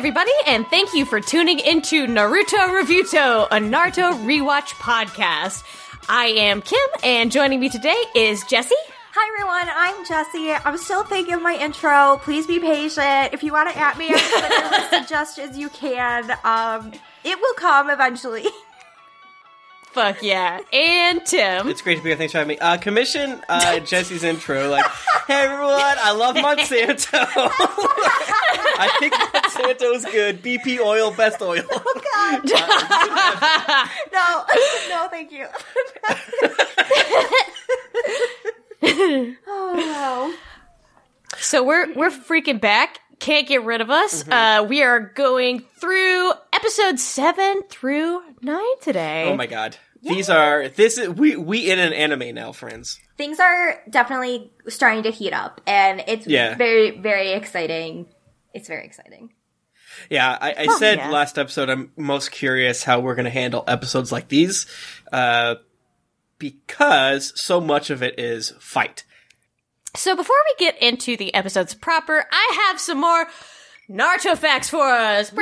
everybody, and thank you for tuning into Naruto Reviewto, a Naruto rewatch podcast. I am Kym, and joining me today is Jessy. Hi everyone, I'm Jessy. I'm still thinking of my intro. Please be patient. If you want to at me as many suggestions you can, um, it will come eventually. Fuck yeah. And Tim. It's great to be here. Thanks for having me. Uh, commission uh, Jessy's intro. Like, hey everyone, I love Monsanto. I think Monsanto is good. BP oil, best oil. Oh God! no, no, thank you. oh no. So we're we're freaking back. Can't get rid of us. Uh, we are going through episode seven through nine today. Oh my god. These are this is we we in an anime now, friends. Things are definitely starting to heat up, and it's Yeah. very, very exciting. It's very exciting. Yeah, I, I Oh, said yeah. last episode I'm most curious how we're going to handle episodes like these, uh, because so much of it is fight. So before we get into the episodes proper, I have some more Naruto facts for us.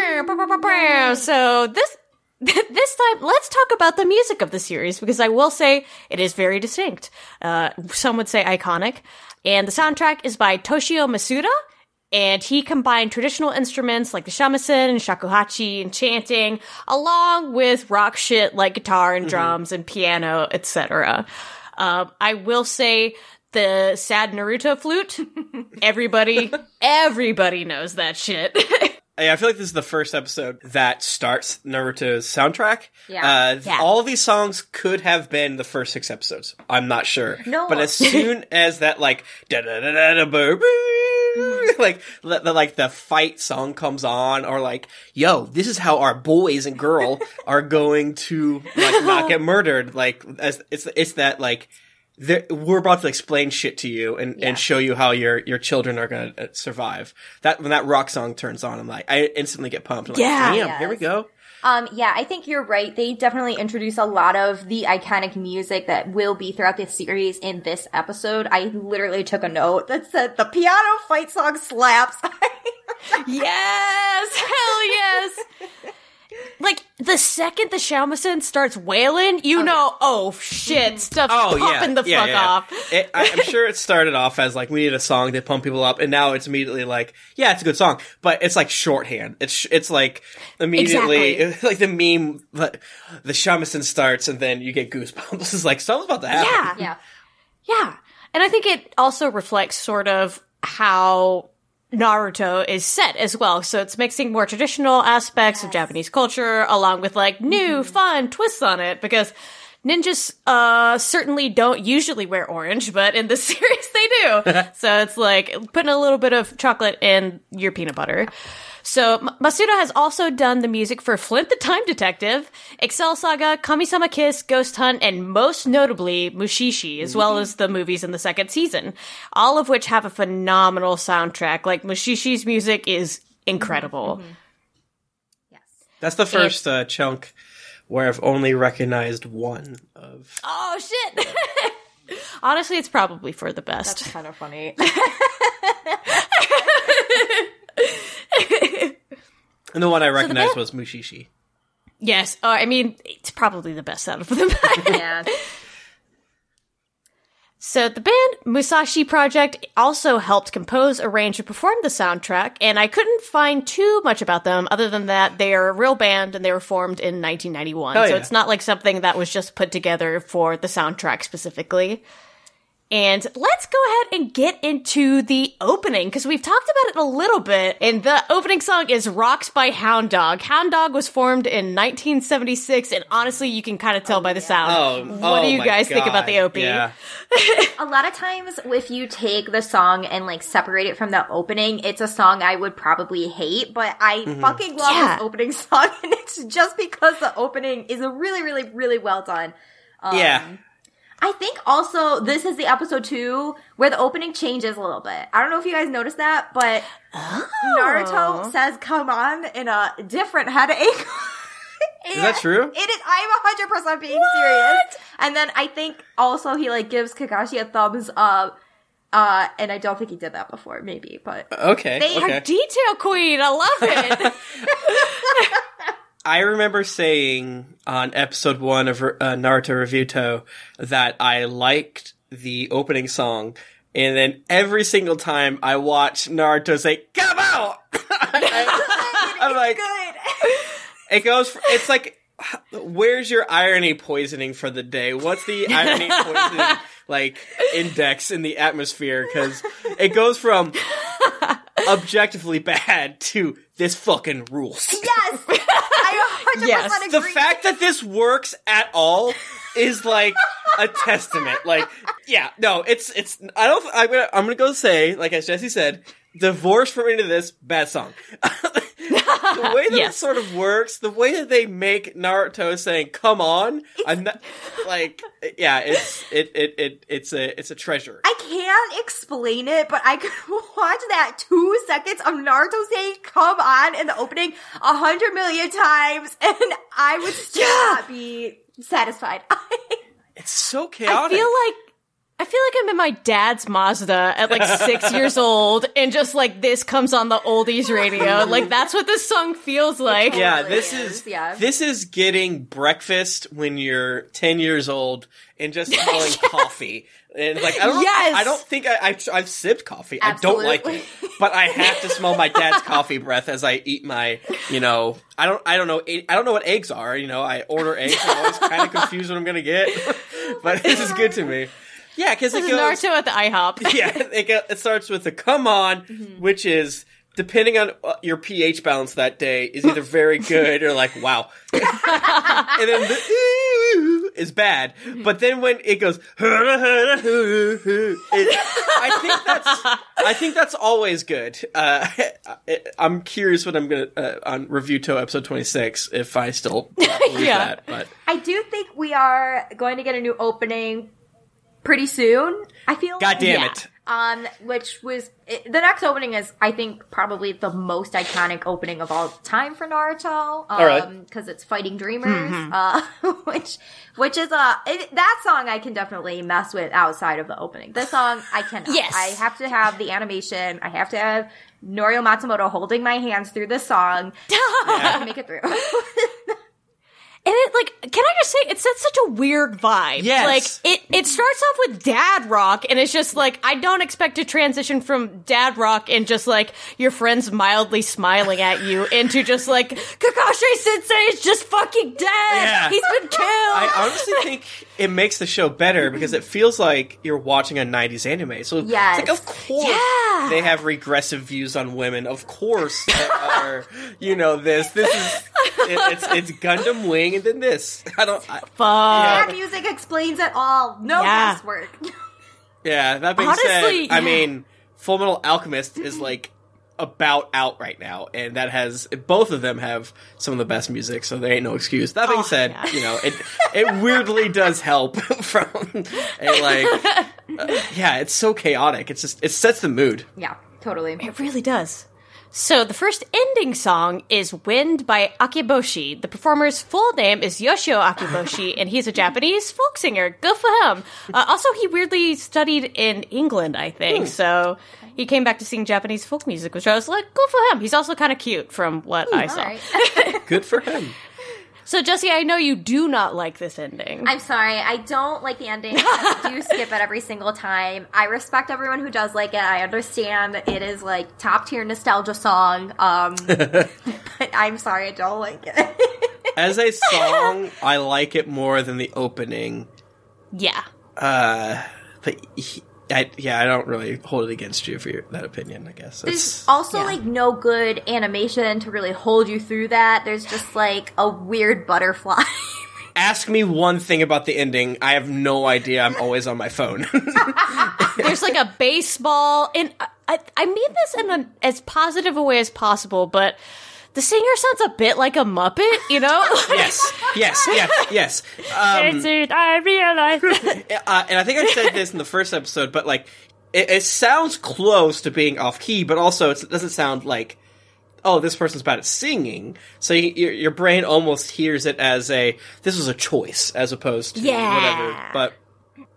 So this this time, let's talk about the music of the series because I will say it is very distinct. Uh, some would say iconic, and the soundtrack is by Toshio Masuda. And he combined traditional instruments like the shamisen and shakuhachi and chanting, along with rock shit like guitar and drums and piano, etc. Um, I will say the sad Naruto flute. Everybody, everybody knows that shit. Yeah, I feel like this is the first episode that starts Naruto's soundtrack. Yeah. Uh, Yeah. All of these songs could have been the first six episodes. I'm not sure. No. But as soon as that like da da da da da boo, boo, like the, the like the fight song comes on, or like yo, this is how our boys and girl are going to like not get murdered. Like as it's it's that like. They're- We're about to explain shit to you and, Yeah. and show you how your your children are gonna uh, survive. That when that rock song turns on, I'm like, I instantly get pumped. I'm like, Yeah. damn, here we go. Um, yeah, I think you're right. They definitely introduce a lot of the iconic music that will be throughout this series in this episode. I literally took a note that said the piano fight song slaps. yes, hell yes. Like the second the shamisen starts wailing, you oh, know, oh shit, stuff's Oh yeah, popping the yeah, fuck yeah. off. It, I, I'm sure it started off as like we need a song to pump people up, and now it's immediately like, yeah, it's a good song, but it's like shorthand. It's it's like immediately like the meme, like, the shamisen starts, and then you get goosebumps. This is like something's about to happen. Yeah. yeah. Yeah. And I think it also reflects sort of how Naruto is set as well. So it's mixing more traditional aspects of Japanese culture along with like new fun twists on it because ninjas uh certainly don't usually wear orange, but in this series they do. so it's like putting a little bit of chocolate in your peanut butter. So Masuda has also done the music for Flint the Time Detective, Excel Saga, Kami-sama Kiss, Ghost Hunt, and most notably Mushishi, as well mm-hmm. as the movies in the second season, all of which have a phenomenal soundtrack. Like Mushishi's music is incredible. Mm-hmm. Mm-hmm. Yes. That's the first uh, chunk where I've only recognized one of. Oh shit! Honestly, it's probably for the best. That's kind of funny. And the one I recognized band- was Mushishi. yes, uh, I mean it's probably the best out of them. yeah. So the band Musashi Project also helped compose, arrange, and perform the soundtrack, and I couldn't find too much about them other than that they are a real band and they were formed in 1991. Hell so yeah. it's not like something that was just put together for the soundtrack specifically. And let's go ahead and get into the opening because we've talked about it a little bit. And the opening song is Rocks by Hound Dog. Hound Dog was formed in 1976, and honestly, you can kind of tell oh, by the sound. Oh, what oh do you my guys think about the God. OP? Yeah. A lot of times, if you take the song and like separate it from the opening, it's a song I would probably hate, but I mm-hmm. fucking love Yeah. this opening song, and it's just because the opening is a really, really, really well done. yeah. Um, I think also this is the episode two where the opening changes a little bit. I don't know if you guys noticed that, but Naruto says "come on" in a different headache. Is that true? It is. I'm 100 percent being serious. And then I think also he like gives Kakashi a thumbs up. Uh, and I don't think he did that before, maybe, but Okay. They okay. Detail queen, I love it. I remember saying on episode one of uh, Naruto Reviewto that I liked the opening song, and then every single time I watch Naruto say "Come out," I'm like, good. it goes. For, it's like, where's your irony poisoning for the day? What's the irony poisoning like index in the atmosphere? Because it goes from objectively bad to this fucking rules. yes, I 100% Yes. agree. the fact that this works at all is like a testament. Like, yeah, no, it's it's. I don't. I'm gonna I'm gonna go say like as Jessy said, divorce from into this bad song. the way that Yes. it sort of works, the way that they make Naruto saying "Come on," I'm not like, yeah, it's it it it it's a it's a treasure. I can't explain it, but I could watch that two seconds of Naruto saying "Come on" in the opening a hundred million times, and I would still not be satisfied. It's so chaotic. I feel like I feel like I'm in my dad's Mazda at like six years old, and just like this comes on the oldies radio. Like that's what this song feels like. yeah, totally this is, is yeah. this is getting breakfast when you're ten years old and just smelling coffee. And like I don't, Yes! I don't think I, I've, I've sipped coffee. I don't like it, but I have to smell my dad's coffee breath as I eat my, you know, I don't, I don't know, I don't know what eggs are. You know, I order eggs. I'm always kind of confused what I'm gonna get, but this is good to me. Yeah, because it This is goes. Naruto at the IHOP. yeah, it, go, it starts with the "come on," Mm-hmm. which is depending on uh, your pH balance that day is either very good or like wow, and then the is bad. But then when it goes, it, I think that's I think that's always good. Uh, I, I'm curious what I'm gonna uh, on Reviewto episode 26 if I still believe Yeah. that, but. I do think we are going to get a new opening pretty soon. I feel. God damn Yeah. it! Um, which was it, the next opening is I think probably the most iconic opening of all time for Naruto. Um, right. because it's Fighting Dreamers, uh, which which is a it, that song I can definitely mess with outside of the opening. This song I cannot. Yes. I have to have the animation. I have to have Norio Matsumoto holding my hands through this song to make it through. And it like, can I just say, it sets such a weird vibe. Yes. Like it, it starts off with dad rock, and it's just like I don't expect to transition from dad rock and just like your friends mildly smiling at you into just like Kakashi Sensei is just fucking dead. Yeah. He's been killed. I honestly think it makes the show better because it feels like you're watching a 90s anime. So Yes. it's like, of course, Yeah. they have regressive views on women. Of course, there are, you know, this. This is, it, it's, it's Gundam Wing and then this. I don't, I, Fuck. that music explains it all. No Yeah. guesswork. yeah, that being Honestly, said, I mean, Full Metal Alchemist is like, about out right now, and that has both of them have some of the best music, so there ain't no excuse. That being Oh, said, yeah. you know it it weirdly does help from a like uh, yeah, it's so chaotic. It's just it sets the mood. yeah, totally. It really does. So the first ending song is Wind by Akiboshi. The performer's full name is Yoshio Akiboshi, and he's a Japanese folk singer. Good for him. Uh, also, he weirdly studied in England, I think. So he came back to sing Japanese folk music, which I was like, good for him. He's also kind of cute from what I saw. right. Good for him. So Jessy, I know you do not like this ending. I'm sorry, I don't like the ending. I do skip it every single time. I respect everyone who does like it. I understand it is like top tier nostalgia song. Um, but I'm sorry, I don't like it. As a song, I like it more than the opening. yeah. Uh, but he, I, yeah, I don't really hold it against you for your, that opinion. I guess There's It's- also yeah. like no good animation to really hold you through that. There's just like a weird butterfly. ask me one thing about the ending. I have no idea. I'm always on my phone. There's like a baseball, and I, I, I mean this in a, as positive a way as possible, but the singer sounds a bit like a Muppet, you know? yes, yes, yes, yes. Um, That's it, I realize. uh, and I think I said this in the first episode, but like, it, it sounds close to being off key, but also it's, it doesn't sound like, oh, this person's bad at singing. So you, your, your brain almost hears it as a this was a choice as opposed to Yeah. whatever. But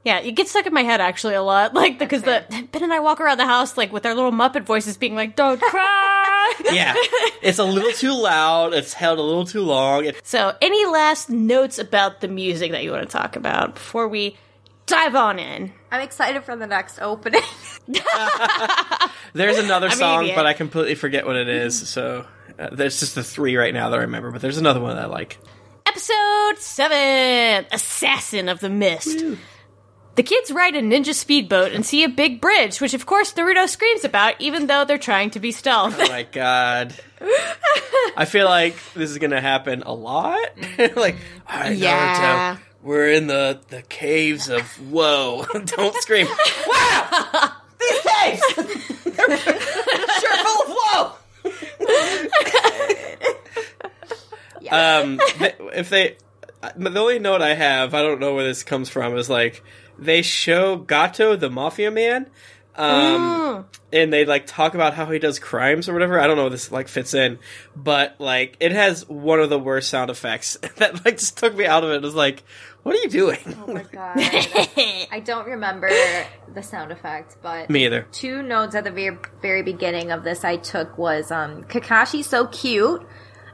Yeah, it gets stuck in my head actually a lot. Like because the Ben and I walk around the house like with our little Muppet voices being like, "Don't cry." Yeah, it's a little too loud. It's held a little too long. It, so, any last notes about the music that you want to talk about before we dive on in? I'm excited for the next opening. there's another mean, song, but I completely forget what it is. So uh, there's just the three right now that I remember. But there's another one that I like. Episode 7 Assassin of the Mist. The kids ride a ninja speedboat and see a big bridge, which of course Naruto screams about, even though they're trying to be stealth. Oh my god. I feel like this is gonna happen a lot. like, all right, Yeah. Naruto, we're in the the caves of whoa. Don't scream. wow, these caves, they're sure full of woe. Um, if they, the only note I have, I don't know where this comes from, is like they show Gato the mafia man, um, and they like talk about how he does crimes or whatever. I don't know if this like fits in, but like it has one of the worst sound effects that like just took me out of it. It was like, what are you doing? oh my god. I don't remember the sound effect, but me either. two notes at the very very beginning of this I took was um Kakashi's so cute.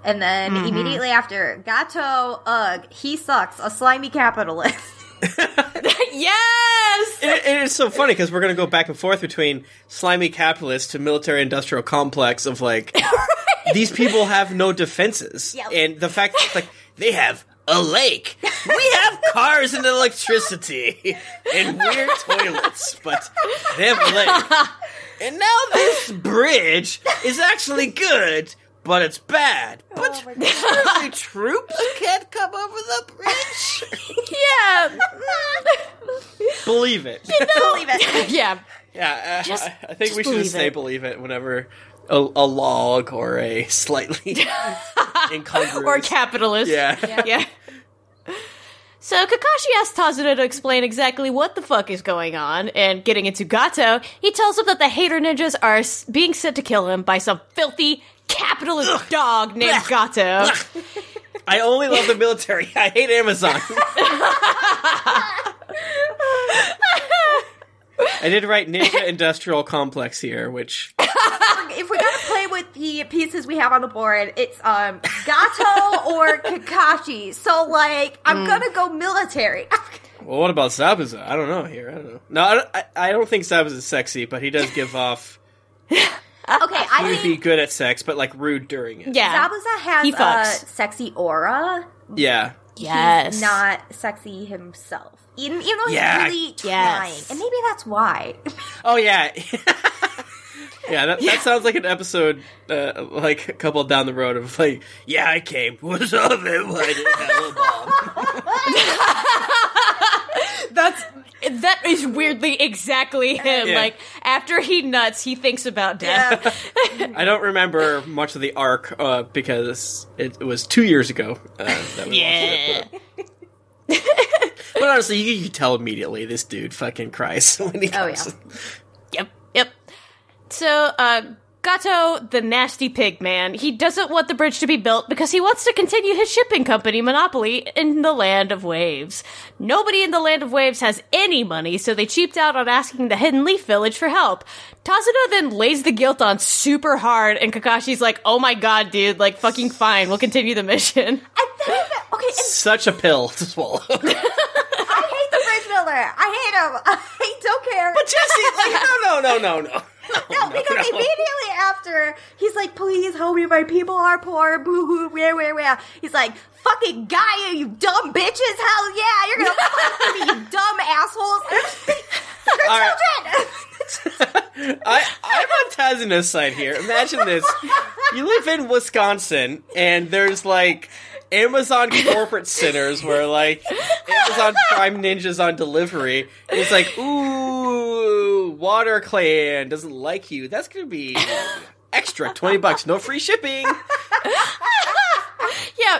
And then Mm-hmm. immediately after, Gato, ugh, he sucks, a slimy capitalist. yes! It, it is so funny because we're going to go back and forth between slimy capitalist to military industrial complex of like these people have no defenses, Yep. and the fact that like they have a lake, we have cars and electricity and weird toilets, but they have a lake, and now this bridge is actually good. But it's bad. But my troops can't come over the bridge. yeah! Believe it. Believe it. yeah. Yeah, uh, Just- I, I think just we should believe just say it. believe it whenever a, a log or a slightly incongruous Or capitalist. Yeah. yeah. So Kakashi asks Tazuna to explain exactly what the fuck is going on, and getting into Gato, he tells him that the hater ninjas are being sent to kill him by some filthy capitalist dog named Gato. I only love the military. I hate Amazon. I did write Ninja Industrial Complex here, which if we're gonna play with the pieces we have on the board, it's um Gato or Kakashi. So like, I'm gonna go military. well, what about Zabuza? I don't know here. I don't know. No, I don't, I, I don't think Zabuza is sexy, but he does give off. Okay, I He would be good at sex, but like rude during it. Yeah. Zabuza has He a fucks. sexy aura. Yeah. Yes. He's not sexy himself. Even, even though Yeah. he's really Yes. trying. And maybe that's why. Oh yeah, yeah. That, that sounds like an episode, uh, like a couple down the road of like, yeah, I came. What's up, everybody? Hello, Bob. That's that is weirdly exactly him. Yeah. Like after he nuts, he thinks about death. I don't remember much of the arc uh, because it, it was two years ago. Uh, that we Yeah. it, but, but honestly, you, you can tell immediately this dude fucking cries when he Oh, comes. yeah. Yep, yep. So, uh, Gato, the nasty pig man, he doesn't want the bridge to be built because he wants to continue his shipping company monopoly in the Land of Waves. Nobody in the Land of Waves has any money, so they cheaped out on asking the Hidden Leaf Village for help. Tazuna then lays the guilt on super hard, and Kakashi's like, oh my god, dude, like, fucking fine, we'll continue the mission. And then, okay, and Such a pill to swallow. I hate the bridge builder. I hate him. I don't care. but Jessy, like, no, no, no, no, no. No, because immediately after, he's like, please help me, my people are poor, boo hoo, where, where, where. He's like, fucking Gaia, you dumb bitches, hell yeah, you're gonna for me, you dumb assholes. They're All right. children! I, I'm on Tazuna's side here. Imagine this. You live in Wisconsin, and there's like Amazon corporate centers where like Amazon Prime Ninjas on delivery. It's like, ooh, Water Clan doesn't like you. That's gonna be extra 20 bucks, no free shipping. Yeah.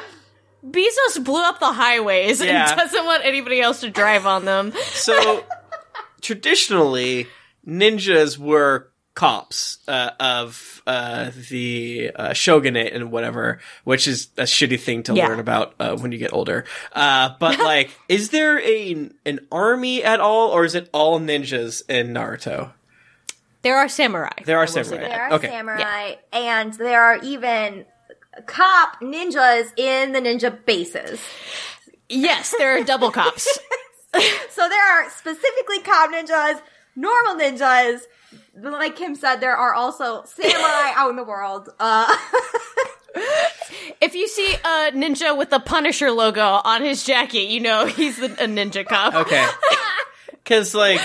Bezos blew up the highways Yeah. and doesn't want anybody else to drive on them. So traditionally, ninjas were cops uh, of uh, the uh, shogunate and whatever, which is a shitty thing to Yeah. learn about uh, when you get older. Uh, but like, is there a an army at all, or is it all ninjas in Naruto? There are samurai. There are I will say samurai. There are Okay. samurai, and there are even cop ninjas in the ninja bases. Yes, there are double cops. So there are specifically cop ninjas, normal ninjas. Like Kym said, there are also samurai out in the world. Uh, if you see a ninja with the Punisher logo on his jacket, you know he's a ninja cop. Okay, because like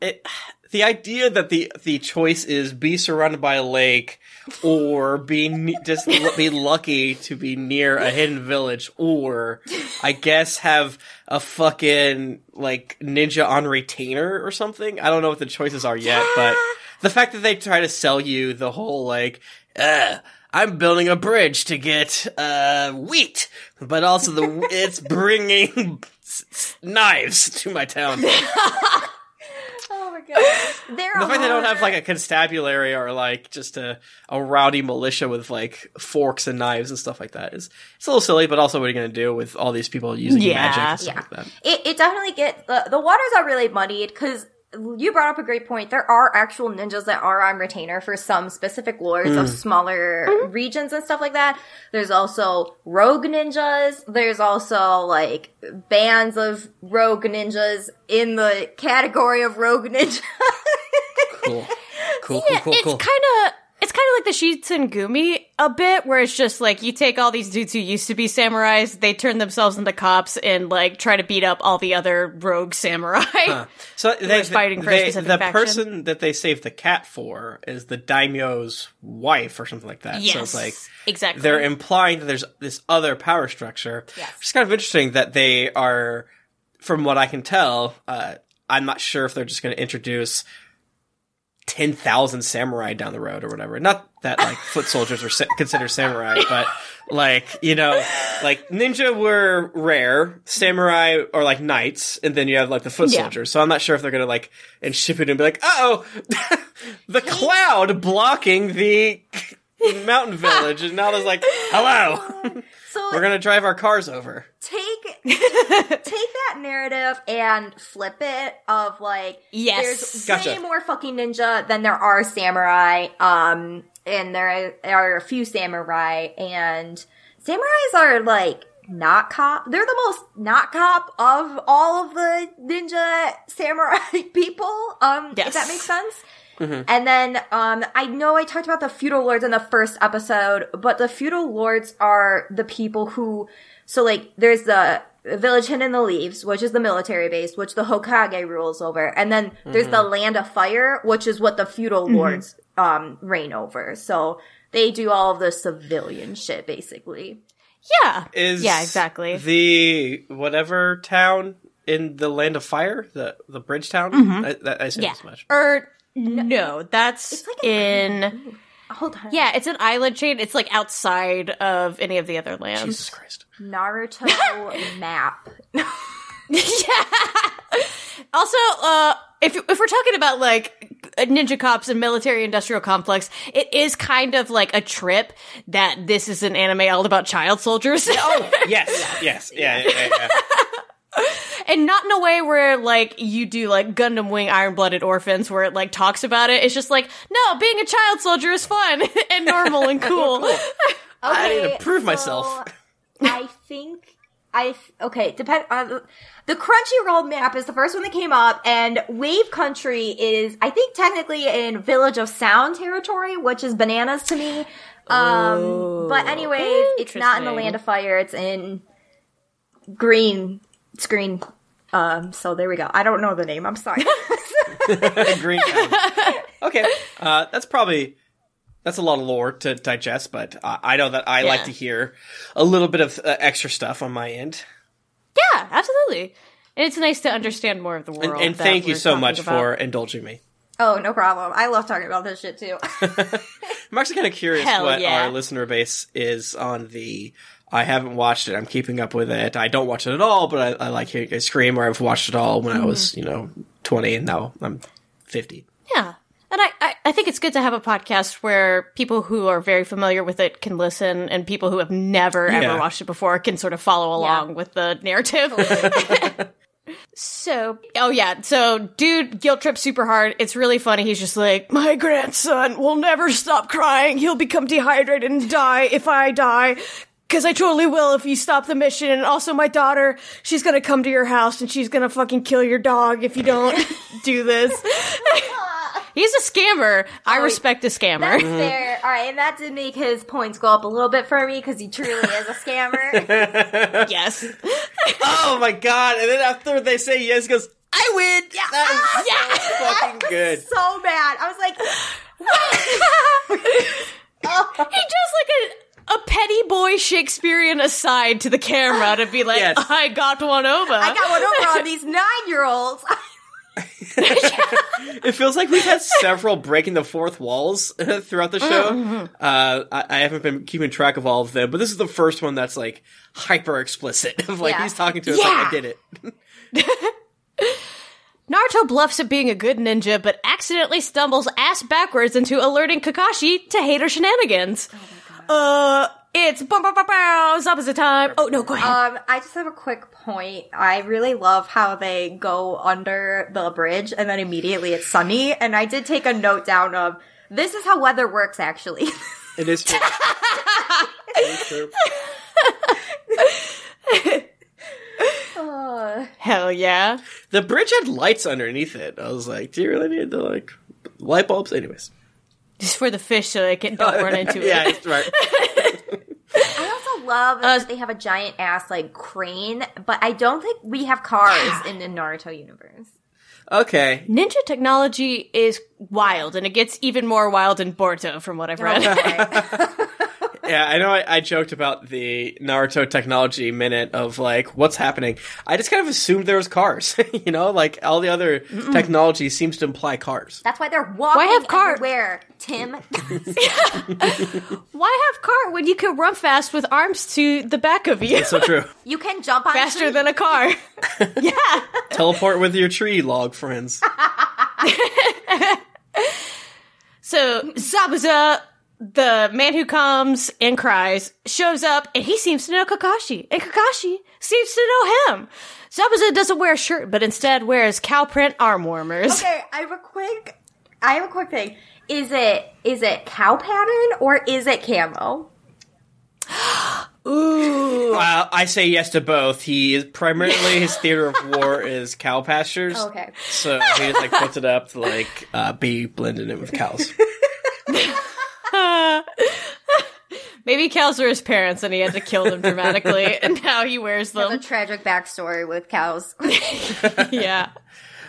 it, the idea that the the choice is be surrounded by a lake or be just be lucky to be near a hidden village or I guess have a fucking like ninja on retainer or something. I don't know what the choices are yet, but the fact that they try to sell you the whole like uh I'm building a bridge to get uh wheat, but also the it's bringing knives to my town. The oh my god! There fact they don't have like a constabulary or like just a, a rowdy militia with like forks and knives and stuff like that is it's a little silly, but also what are you gonna do with all these people using Yeah. magic and stuff Yeah. like that? it, it definitely get the, the waters are really muddied because you brought up a great point. There are actual ninjas that are on retainer for some specific lords of mm. smaller mm-hmm. regions and stuff like that. There's also rogue ninjas. There's also like bands of rogue ninjas in the category of rogue ninja. Cool. Cool, cool, cool, it's cool. kind of it's kind of like the Shinsengumi a bit, where it's just like you take all these dudes who used to be samurais, they turn themselves into cops and like try to beat up all the other rogue samurai. So they, is fighting for they- specific the faction. person that they saved the cat for is the daimyo's wife or something like that. yes, So it's like exactly. they're implying that there's this other power structure. Yes. Is kind of interesting that they are, from what I can tell, uh, I'm not sure if they're just going to introduce 10,000 samurai down the road or whatever. Not that like foot soldiers are sa- considered samurai, but like, you know, like ninja were rare, samurai are like knights, and then you have like the foot Yeah. soldiers. So I'm not sure if they're going to like, and ship it and be like, oh, the cloud blocking the mountain village. And now there's like, hello, so we're going to drive our cars over. take take that narrative and flip it of like Yes. there's Gotcha. way more fucking ninja than there are samurai um and there are a few samurai and samurais are like not cop they're the most not cop of all of the ninja samurai people um if that makes sense Mm-hmm. and then um, I know I talked about the feudal lords in the first episode, but the feudal lords are the people who. So like, there's the village hidden in the leaves, which is the military base, which the Hokage rules over, and then there's the mm-hmm. land of fire, which is what the feudal mm-hmm. lords um, reign over. So they do all of the civilian shit, basically. yeah, Is yeah, exactly. The whatever town in the land of fire, the the bridge town. I, that, I say yeah, as much. or no, that's It's like an in. Hold on. Yeah, it's an island chain. It's like outside of any of the other lands. Jesus Christ. Naruto map. yeah. Also, uh, if if we're talking about like ninja cops and military industrial complex, it is kind of like a trip that this is an anime all about child soldiers. Oh yes, yes, yeah, yeah, yeah. yeah. And not in a way where like you do like Gundam Wing Iron Blooded Orphans where it like talks about it. It's just like, no, being a child soldier is fun and normal and cool. I need to Okay, prove so myself. I think I th- okay. Depend. Uh, the Crunchyroll map is the first one that came up, and Wave Country is, I think, technically in Village of Sound territory, which is bananas to me. Um, but anyways, it's not in the. Land of Fire. It's in Green Screen. Um, so there we go. I don't know the name. I'm sorry. Green. Okay, uh, that's probably that's a lot of lore to digest, but uh, I know that I like to hear a little bit of uh, extra stuff on my end. yeah, absolutely. And it's nice to understand more of the world. And, and thank you so much about. for indulging me. oh, no problem. I love talking about this shit too. I'm actually kind of curious Hell what yeah. our listener base is on the. I haven't watched it. I'm keeping up with it. I don't watch it at all, but I, I like hearing it scream. Or I've watched it all when I Mm-hmm. was, you know, 20, and now I'm 50. Yeah. And I, I, I think it's good to have a podcast where people who are very familiar with it can listen and people who have never Yeah. ever watched it before can sort of follow along with the narrative. so, oh yeah, so dude guilt trips super hard. It's really funny. He's just like, my grandson will never stop crying. He'll become dehydrated and die if I die. Cause I totally will if you stop the mission. And also my daughter, she's gonna come to your house and she's gonna fucking kill your dog if you don't do this. He's a scammer. I respect a scammer. That's fair. Mm-hmm. All right, and that did make his points go up a little bit for me because he truly is a scammer. yes. oh my god! And then after they say yes, he goes, "I win." Yeah, that is so fucking good. so mad. I was like, oh. He does like a a petty boy Shakespearean aside to the camera to be like, Yes. I got one over. I got one over on these nine year olds. It feels like we've had several breaking the fourth walls throughout the show. Uh, I, I haven't been keeping track of all of them, but this is the first one that's like hyper explicit. Of like Yeah. he's talking to us like, "I did it." Naruto bluffs at being a good ninja, but accidentally stumbles ass backwards into alerting Kakashi to hater her shenanigans. Uh, it's bum bum bum bum, Zabuza time. Oh no, go ahead. Um, I just have a quick point. I really love how they go under the bridge and then immediately it's sunny. And I did take a note down of this is how weather works actually. It is true. it is true. Uh, Hell yeah. The bridge had lights underneath it. I was like, "Do you really need the like light bulbs?" Anyways, Just for the fish so they can don't run into it. yeah, it's right. I also love uh, that they have a giant ass like crane, but I don't think we have cars in the Naruto universe. Okay, Ninja technology is wild, and it gets even more wild in Boruto, from what I've read. Okay. yeah, I know. I, I joked about the Naruto technology minute of like what's happening. I just kind of assumed there was cars. you know, like all the other technology seems to imply cars. That's why they're walking have car- everywhere, Tim. Why have car when you can run fast with arms to the back of you? That's So true. You can jump on Faster trees. than a car. yeah. Teleport with your tree log friends. So Zabuza, the man who comes and cries, shows up and he seems to know Kakashi. And Kakashi seems to know him. Zabuza doesn't wear a shirt, but instead wears cow print arm warmers. Okay, I have a quick. I have a quick thing. Is it is it cow pattern or is it camo? Ooh. Uh, I say yes to both. He is primarily his theater of war is cow pastures. Okay. So he just like puts it up to like uh, be blended in with cows. Maybe cows were his parents and he had to kill them dramatically, and now he wears There's a them. tragic backstory with cows. yeah.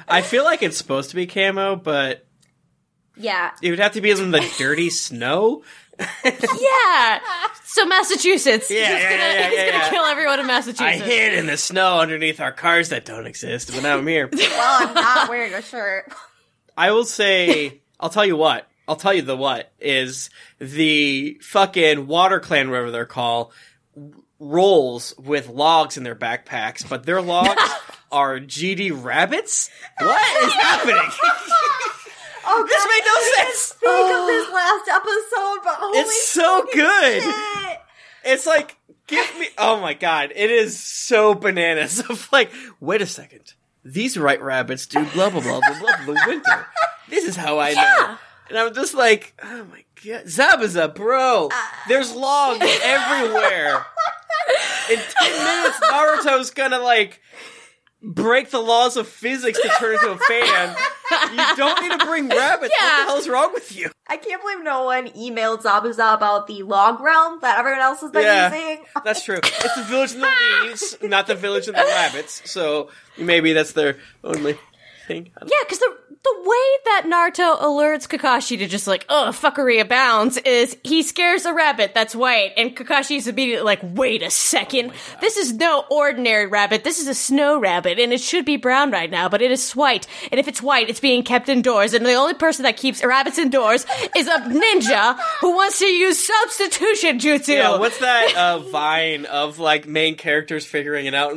I feel like it's supposed to be camo, but yeah. it would have to be in the dirty snow. Yeah. So Massachusetts. Yeah, he's yeah, gonna, yeah, yeah, gonna kill everyone in Massachusetts. I hid in the snow underneath our cars that don't exist, but now I'm here. Well, I'm not wearing a shirt. I will say, I'll tell you what. I'll tell you the what is the fucking Water Clan, whatever they're called, rolls with logs in their backpacks, but their logs are GD rabbits. What is happening? Oh, this made no sense. Speak of this oh. last episode, but holy It's so good. shit. It's like, give me. Oh my god, it is so bananas. Of like, wait a second. These right rabbits do blah blah blah blah blah the winter. This is how I know. And I'm just like, oh my god, Zabuza, bro. Uh. There's logs everywhere. In ten minutes, Naruto's gonna like break the laws of physics to turn into a fan. You don't need to bring rabbits. Yeah. What the hell's wrong with you? I can't believe no one emailed Zabuza about the log realm that everyone else has been Yeah. using. That's true. It's the village in the leaves, not the village in the rabbits. So maybe that's their only thing. Yeah, because the the way that Naruto alerts Kakashi to just like, oh, fuckery abounds is he scares a rabbit that's white, and Kakashi's immediately like, wait a second, this is no ordinary rabbit, this is a snow rabbit, and it should be brown right now, but it is white, and if it's white, it's being kept indoors, and the only person that keeps rabbits indoors is a ninja who wants to use substitution jutsu. Yeah, what's that uh, vine of like main characters figuring it out?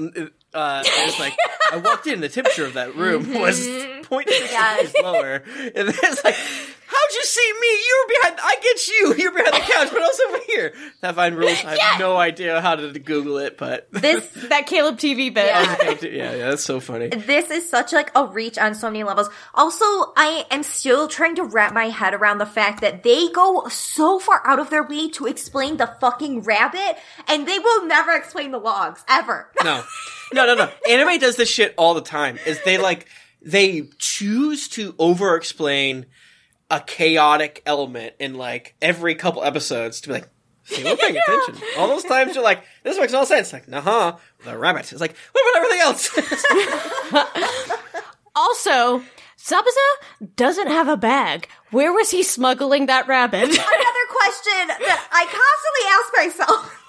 Uh, it's like I walked in, the temperature of that room was 0.6 Yes. degrees lower, and it's like how'd you see me? You were behind. I get you. You're behind the couch, but I was over here. That fine rules. I have no idea how to Google it, but This That Caleb TV bit. Oh, yeah. yeah, yeah, that's so funny. this is such like a reach on so many levels. Also, I am still trying to wrap my head around the fact that they go so far out of their way to explain the fucking rabbit, and they will never explain the logs ever. No, no, no, no. Anime does this shit all the time. Is they like they choose to over-explain a chaotic element in like every couple episodes to be like. See, we're paying attention. All those times you're like, this makes no sense. Like, nah, huh, the rabbit. It's like, what about everything else? Also, Zabuza doesn't have a bag. Where was he smuggling that rabbit? Another question that I constantly ask myself.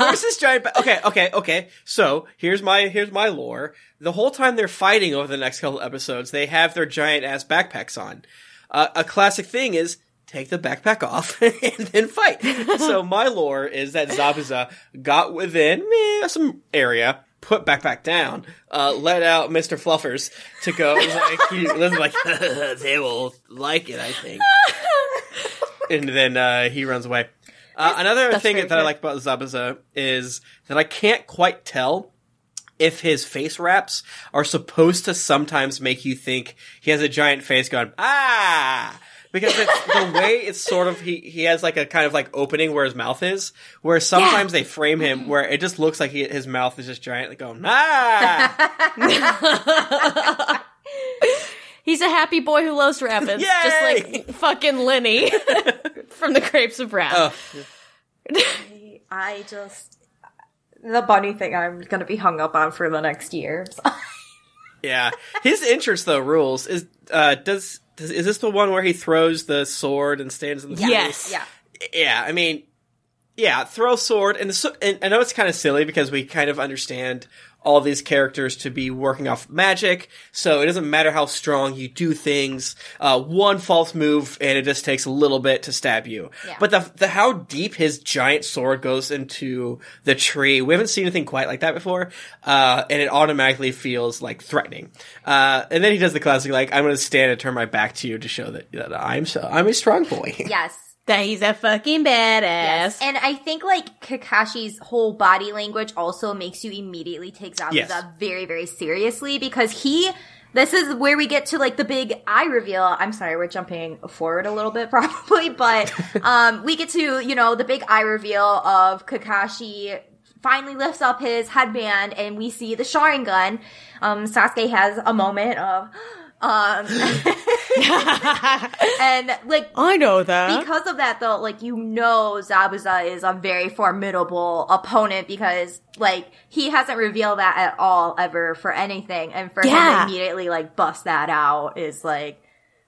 Where's this giant? Ba- okay, okay, okay. So here's my here's my lore. The whole time they're fighting over the next couple episodes, they have their giant ass backpacks on. Uh, a classic thing is take the backpack off and then fight. so my lore is that Zabuza got within eh, some area. Put backpack down, uh, let out Mr. Fluffers to go. Like, he was like, they will like it, I think. and then uh, he runs away. Uh, another thing that I like about Zabuza is that I can't quite tell if his face wraps are supposed to sometimes make you think he has a giant face going ah because it's the way it's sort of he he has like a kind of like opening where his mouth is where sometimes they frame him where it just looks like he, his mouth is just giant like going ah He's a happy boy who loves rabbits. Yay! Just like fucking Lenny from the Grapes of Wrath. Oh, I just the bunny thing I'm gonna be hung up on for the next year. yeah his interest though rules is uh does, does is this the one where he throws the sword and stands in the Yes. yeah. yeah, I mean, yeah, throw sword, and, the, and I know it's kind of silly because we kind of understand all these characters to be working off magic, so it doesn't matter how strong you do things. Uh, one false move, and it just takes a little bit to stab you. Yeah. But the the how deep his giant sword goes into the tree, we haven't seen anything quite like that before, uh, and it automatically feels like threatening. Uh, and then he does the classic, like, "I'm going to stand and turn my back to you to show that, that I'm so I'm a strong boy." Yes. That he's a fucking badass. Yes. And I think like Kakashi's whole body language also makes you immediately take Zabuza Yes. very, very seriously because he this is where we get to like the big eye reveal. I'm sorry, we're jumping forward a little bit probably, but um we get to, you know, the big eye reveal of Kakashi finally lifts up his headband and we see the Sharingan. Um Sasuke has a moment of um and like I know that. because of that though like you know zabuza is a very formidable opponent because like he hasn't revealed that at all ever for anything. And for him to immediately like bust that out is like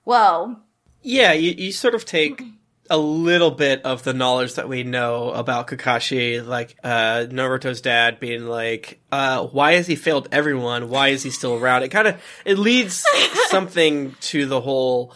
whoa. Yeah, you, you sort of take a little bit of the knowledge that we know about Kakashi, like uh, Naruto's dad being like, uh, "Why has he failed everyone? Why is he still around?" It kind of it leads something to the whole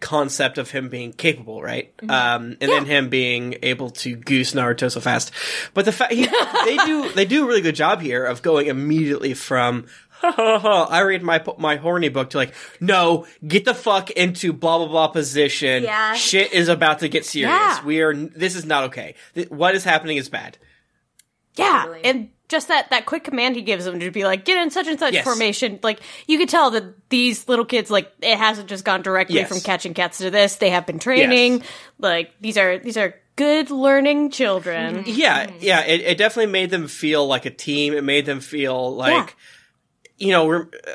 concept of him being capable, right? Um, and then him being able to goose Naruto so fast. But the fact he, they do they do a really good job here of going immediately from ha ha ha I read my my horny book to like no get the fuck into blah blah blah position. Yeah. Shit is about to get serious. Yeah. We are this is not okay. Th- What is happening is bad. yeah. Totally. And just that, that quick command he gives them to be like, get in such and such Yes. formation. Like, you could tell that these little kids, like, it hasn't just gone directly Yes. from catching cats to this. They have been training. Yes. Like, these are, these are good learning children. Yeah, yeah. It, it definitely made them feel like a team. It made them feel like, you know, rem- uh,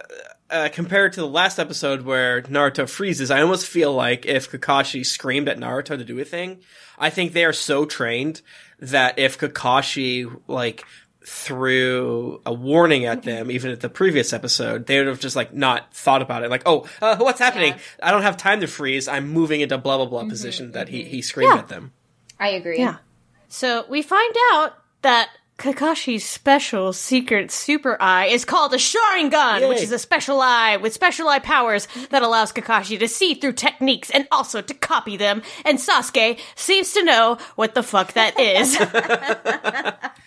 uh, compared to the last episode where Naruto freezes, I almost feel like if Kakashi screamed at Naruto to do a thing, I think they are so trained that if Kakashi like threw a warning at them, even at the previous episode, they would have just like not thought about it. Like, oh, uh, what's happening? I don't have time to freeze. I'm moving into blah blah blah position that he he screamed Yeah. at them. i agree Yeah. So we find out that Kakashi's special secret super eye is called a Sharingan, Yay. which is a special eye with special eye powers that allows Kakashi to see through techniques and also to copy them. And Sasuke seems to know what the fuck that is.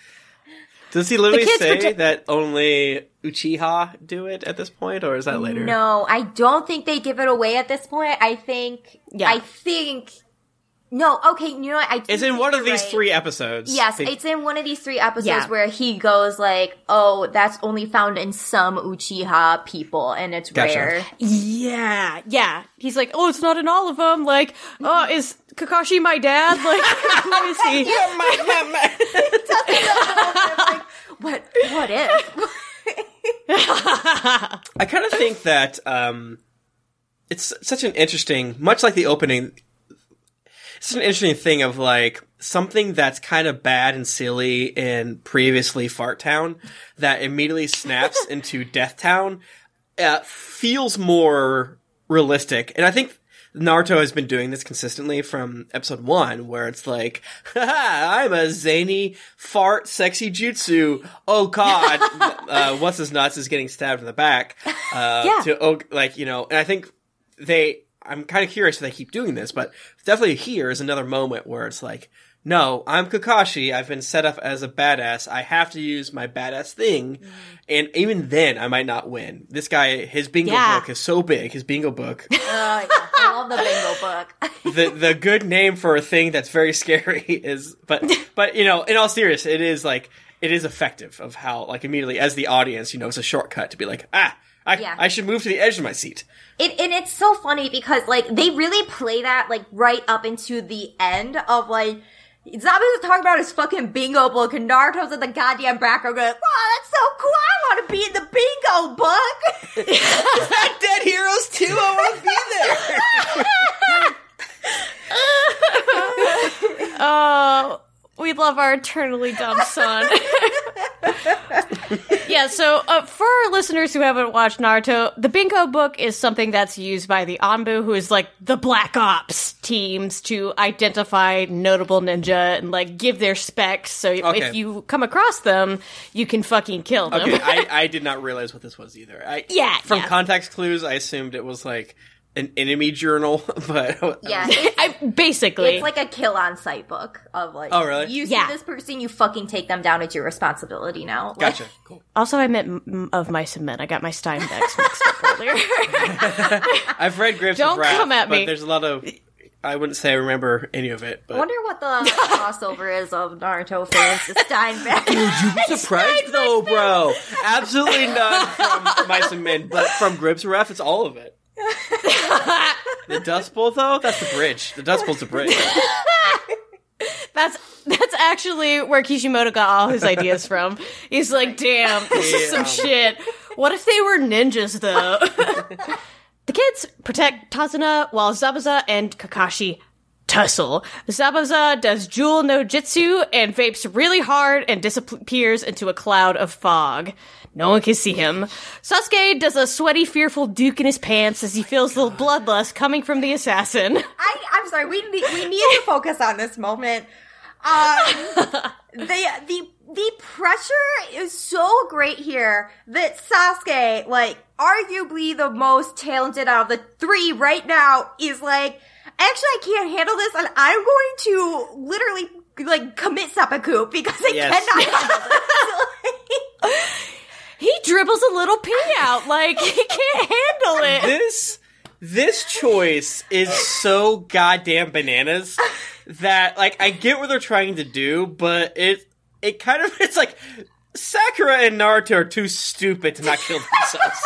Does he literally kids say protect- that only Uchiha do it at this point, or is that later? No, I don't think they give it away at this point. I think. Yeah. I think. No, okay, you know what? I It's in one of these right. three episodes. Yes, it's in one of these three episodes Yeah. where he goes like, "Oh, that's only found in some Uchiha people, and it's Gotcha. rare." Yeah, yeah. He's like, oh, it's not in all of them. Like, oh, is Kakashi my dad? Like, who is he? What? What if? I kind of think that um, it's such an interesting, much like the opening. It's an interesting thing of like something that's kind of bad and silly in previously Fart Town that immediately snaps into Death Town. Uh, feels more realistic, and I think Naruto has been doing this consistently from episode one, where it's like, Haha, I'm a zany fart sexy jutsu. Oh god, uh, what's his nuts is getting stabbed in the back. Uh, Yeah. to, oh, like, you know, and I think they, I'm kind of curious if they keep doing this, but definitely here is another moment where it's like, no, I'm Kakashi. I've been set up as a badass. I have to use my badass thing. And even then, I might not win. This guy, his bingo Yeah. book is so big, his bingo book. Yeah. I love the bingo book. the the good name for a thing that's very scary is but but you know in all seriousness it is like it is effective of how like immediately as the audience you know it's a shortcut to be like ah I, Yeah. I should move to the edge of my seat It, and it's so funny because like they really play that like right up into the end of like Zabu's talking about his fucking bingo book and Naruto's in the goddamn background going, wow, that's so cool. I want to be in the bingo book. dead heroes too I want to be there Oh, we love our eternally dumb son. yeah, so uh, for our listeners who haven't watched Naruto, the Bingo book is something that's used by the Anbu, who is like the Black Ops teams to identify notable ninja and like give their specs. So Okay. if you come across them, you can fucking kill them. okay I, I did not realize what this was either I Yeah, from yeah. context clues I assumed it was like an enemy journal but Yeah, it's, I, basically. it's like a kill on sight book of like, Oh, really? You see this person, you fucking take them down. It's your responsibility now. Like, gotcha cool also, I meant m- of mice and men. I got my Steinbecks mixed up earlier. I've read Grapes Don't of Wrath come at but me. there's a lot of I wouldn't say I remember any of it but I wonder what the crossover is of Naruto fans to Steinbeck. You'd be surprised though, bro. Absolutely none from Mice and Men, but from Grips Ref, it's all of it. the Dust Bowl, though, that's the bridge. The Dust Bowl's the bridge. That's that's actually where Kishimoto got all his ideas from. He's like, damn, this is some shit. What if they were ninjas though? the kids protect Tazuna while Zabuza and Kakashi tussle. Zabuza does Jewel no Jitsu and vapes really hard and disappears into a cloud of fog. No one can see him. Sasuke does a sweaty, fearful duke in his pants as he feels the bloodlust coming from the assassin. I, I'm sorry. We need, we need to focus on this moment. Um, the the the pressure is so great here that Sasuke, like arguably the most talented out of the three right now, is like, actually, I can't handle this, and I'm going to literally like commit seppuku because I Yes. cannot handle this. He dribbles a little pee out, like he can't handle it. This this choice is so goddamn bananas that like I get what they're trying to do, but it it kind of it's like Sakura and Naruto are too stupid to not kill themselves.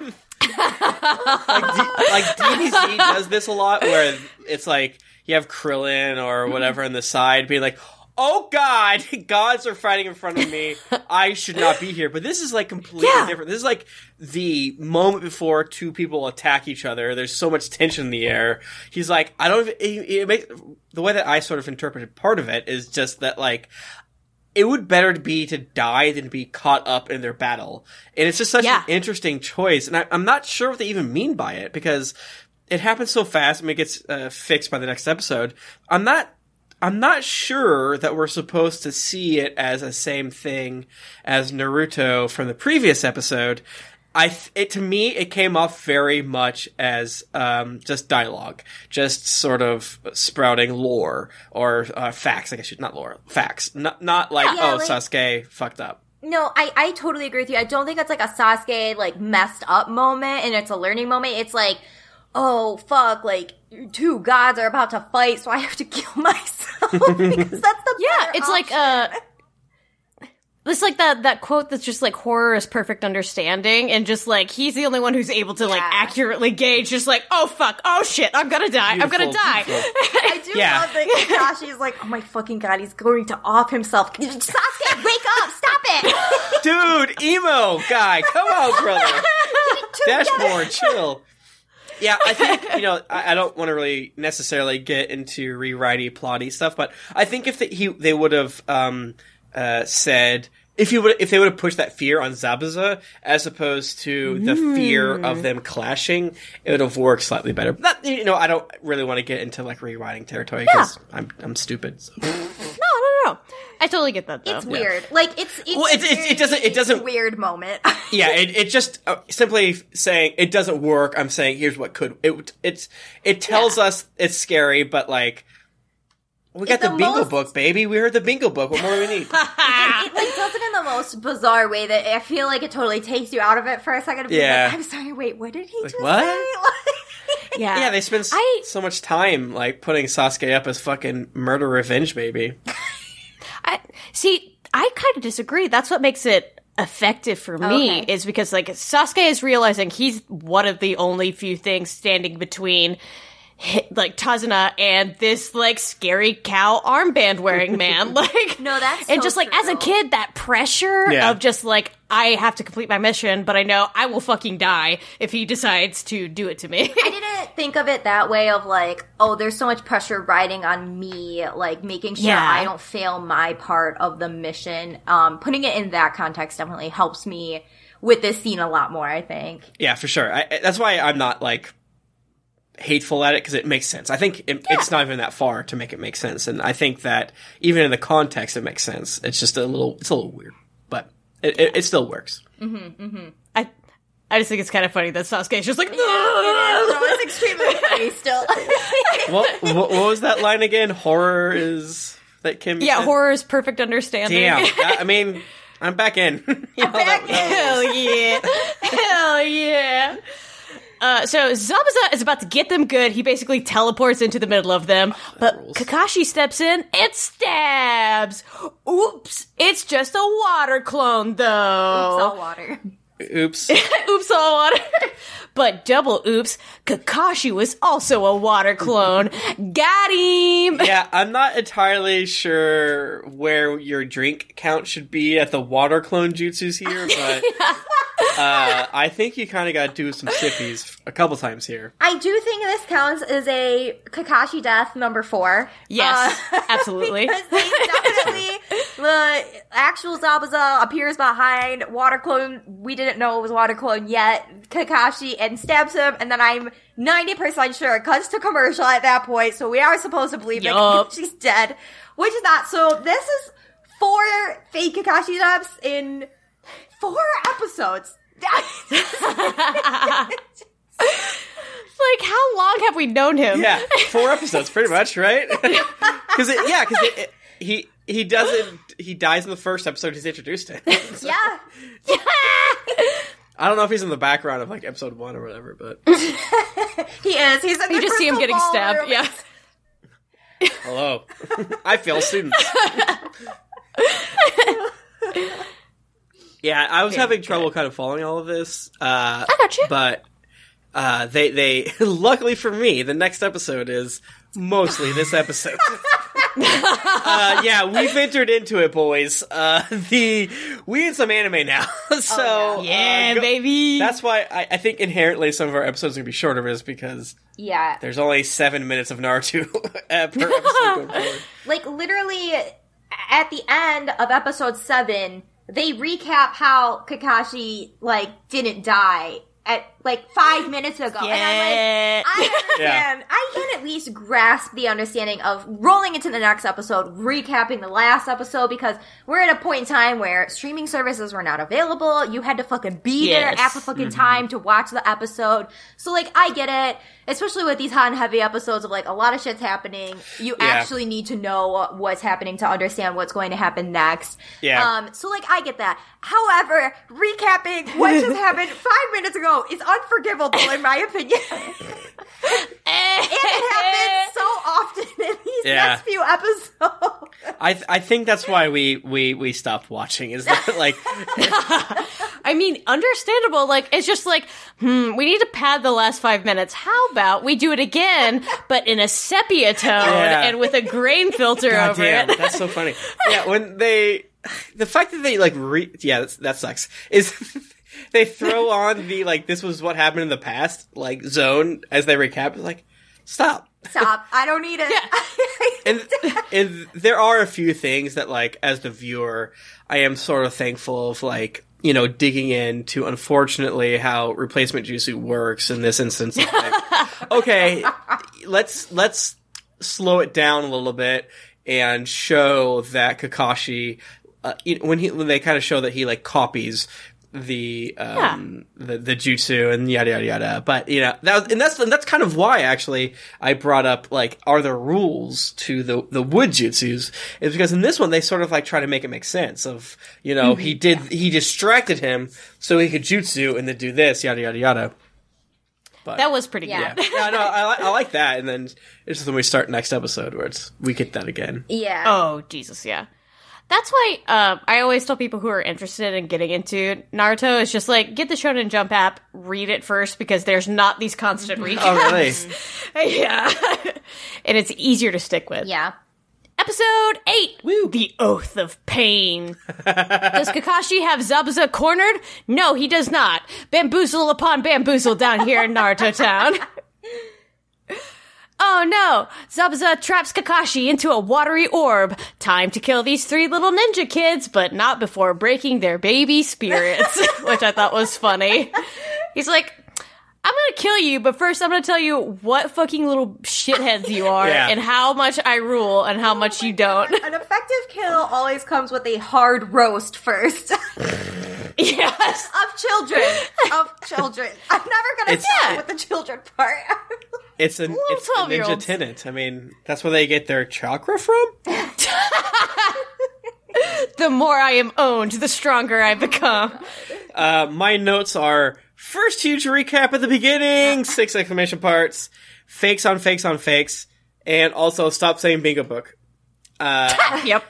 like, D- like DBZ does this a lot, where it's like you have Krillin or whatever on the side being like, "Oh God, gods are fighting in front of me. I should not be here." But this is like completely Yeah. different. This is like the moment before two people attack each other. There's so much tension in the air. He's like, I don't. It, it makes the way that I sort of interpreted part of it is just that like it would better be to die than be caught up in their battle. And it's just such Yeah. an interesting choice. And I, I'm not sure what they even mean by it because it happens so fast and it gets uh, fixed by the next episode. I'm not. I'm not sure that we're supposed to see it as the same thing as Naruto from the previous episode. I th- it to me it came off very much as um, just dialogue, just sort of sprouting lore or uh, facts. I guess not lore, facts. Not not like Yeah, oh like- Sasuke fucked up. No, I, I totally agree with you. I don't think it's like a Sasuke like messed up moment and it's a learning moment. It's like, oh fuck, like two gods are about to fight, so I have to kill myself because that's the Yeah, better it's like option. uh it's like that that quote that's just like horror is perfect understanding and just like he's the only one who's able to like accurately gauge just like oh fuck oh shit I'm gonna die I'm gonna die. I do Yeah. love that Kakashi's like, oh my fucking god, he's going to off himself. Sasuke, wake up! Stop it! Dude, emo guy, come on, brother. Dashboard, chill. Yeah, I think you know I, I don't want to really necessarily get into rewriting plotty stuff, but I think if the, he they would have um, uh, said if you would if they would have pushed that fear on Zabuza as opposed to the fear of them clashing, it would have worked slightly better. But that, you know, I don't really want to get into like rewriting territory because I'm I'm stupid. So. no no no I totally get that though It's weird. Like it's it's Well, it's- it's- it doesn't- it doesn't- weird moment. yeah, it, it just uh, simply saying it doesn't work. I'm saying here's what could it. It's it tells us it's scary, but like we got the, the bingo most- book, baby. We heard the bingo book. What more do we need? it like does it in the most bizarre way that I feel like it totally takes you out of it for a second. To Yeah. like, I'm sorry. Wait, what did he just what? say? yeah yeah, they spend s- I- so much time like putting Sasuke up as fucking murder revenge, baby. I see. I kind of disagree. That's what makes it effective for me Okay. is because like Sasuke is realizing he's one of the only few things standing between hi- like Tazuna and this like scary cow armband wearing man like No, that's and so just like as a kid that pressure Yeah. of just like I have to complete my mission but I know I will fucking die if he decides to do it to me I didn't think of it that way of like, oh, there's so much pressure riding on me, like making sure Yeah. I don't fail my part of the mission. Um, putting it in that context definitely helps me with this scene a lot more, I think. Yeah, for sure. I, I- that's why I'm not like hateful at it because it makes sense. I think it, it's not even that far to make it make sense, and I think that even in the context, it makes sense. It's just a little, it's a little weird, but it, it, it still works. Mm-hmm, mm-hmm. I I just think it's kind of funny that Sasuke's just like no, it's extremely funny still. what, what what was that line again? Horror is that Kym? yeah said? horror is perfect understanding Damn. that- I mean, I'm back in. You know, that- that- Hell yeah. Hell yeah. Uh, so Zabuza is about to get them good. He basically teleports into the middle of them, but rules. Kakashi steps in and stabs. Oops, it's just a water clone though. Salt water. Oops. oops, all water. but double oops, Kakashi was also a water clone. Got him. Yeah, I'm not entirely sure where your drink count should be at the water clone jutsus here, but uh, I think you kind of got to do some sippies a couple times here. I do think this counts as a Kakashi death number four. Yes, Uh, absolutely. because definitely the actual Zabuza appears behind water clone. We didn't know it was water clone yet. Kakashi and stabs him, and then I'm ninety percent sure it cuts to commercial at that point. So we are supposed to believe Yup. that Kakashi's dead, which is not. So this is four fake Kakashi deaths in four episodes. Like, how long have we known him? Yeah, four episodes, pretty much, right? Because yeah, because it, it, he he doesn't he dies in the first episode he's introduced in. So, yeah. I don't know if he's in the background of like episode one or whatever, but He is. He's in You the just see him getting stabbed. room. Yeah. hello, I fail students. Yeah, I was having trouble kind of following all of this. Uh, I got you. But uh, they they luckily for me, the next episode is mostly this episode. uh, yeah, we've entered into it, boys. Uh, the we in some anime now, so Oh, Yeah, uh, go- baby. That's why I, I think inherently some of our episodes are gonna be shorter, is because Yeah. there's only seven minutes of Naruto uh, per episode going forward. like literally at the end of episode seven, they recap how Kakashi like didn't die at like five minutes ago. And I'm like, I understand. I can at least grasp the understanding of rolling into the next episode, recapping the last episode, because we're at a point in time where streaming services were not available. You had to fucking be there at the fucking time to watch the episode. So like, I get it. Especially with these hot and heavy episodes of like a lot of shit's happening. You Yeah. actually need to know what's happening to understand what's going to happen next. Yeah. Um, so like, I get that. However, recapping what just happened five minutes ago is unforgivable in my opinion. it happens so often in these Yeah. next few episodes. I th- I think that's why we we we stopped watching. Is that like I mean, understandable. Like, it's just like, hmm, we need to pad the last five minutes. How about we do it again, but in a sepia tone Yeah. and with a grain filter God over damn, it? that's so funny. Yeah, when they the fact that they like re yeah that's, that sucks is they throw on the like this was what happened in the past like zone as they recap. It's like stop. Stop. I don't need it. and and there are a few things that like as the viewer I am sort of thankful of like you know digging into unfortunately how replacement jutsu works in this instance like, okay let's let's slow it down a little bit and show that Kakashi uh, when he when they kind of show that he like copies the um the the jutsu and yada yada yada but you know that and that's and that's kind of why actually I brought up like are there rules to the the wood jutsus is because in this one they sort of like try to make it make sense of you know he did he distracted him so he could jutsu and then do this yada yada yada but That was pretty Yeah. good. yeah, no, I, li- I like that. And then it's when we start next episode where it's we get that again. yeah. Oh, Jesus, yeah. That's why uh, I always tell people who are interested in getting into Naruto is just like get the Shonen Jump app, read it first because there's not these constant recaps. Oh, really? yeah, and it's easier to stick with. Yeah. Episode 8 Woo. The Oath of Pain. does Kakashi have Zabuza cornered? No, he does not. Bamboozle upon bamboozle down here in Naruto Town. Oh no! Zabuza traps Kakashi into a watery orb. Time to kill these three little ninja kids, but not before breaking their baby spirits, which I thought was funny. He's like, I'm gonna kill you, but first I'm gonna tell you what fucking little shitheads you are Yeah. and how much I rule and how oh much you don't. An effective kill always comes with a hard roast first yes. of children. Of children. I'm never gonna It's- stop Yeah. with the children part. It's an it's the ninja 12-year-olds. tenant. I mean, that's where they get their chakra from. The more I am owned, the stronger I become. Uh, my notes are first huge recap at the beginning, six exclamation parts, fakes on fakes on fakes, and also stop saying bingo book. yep.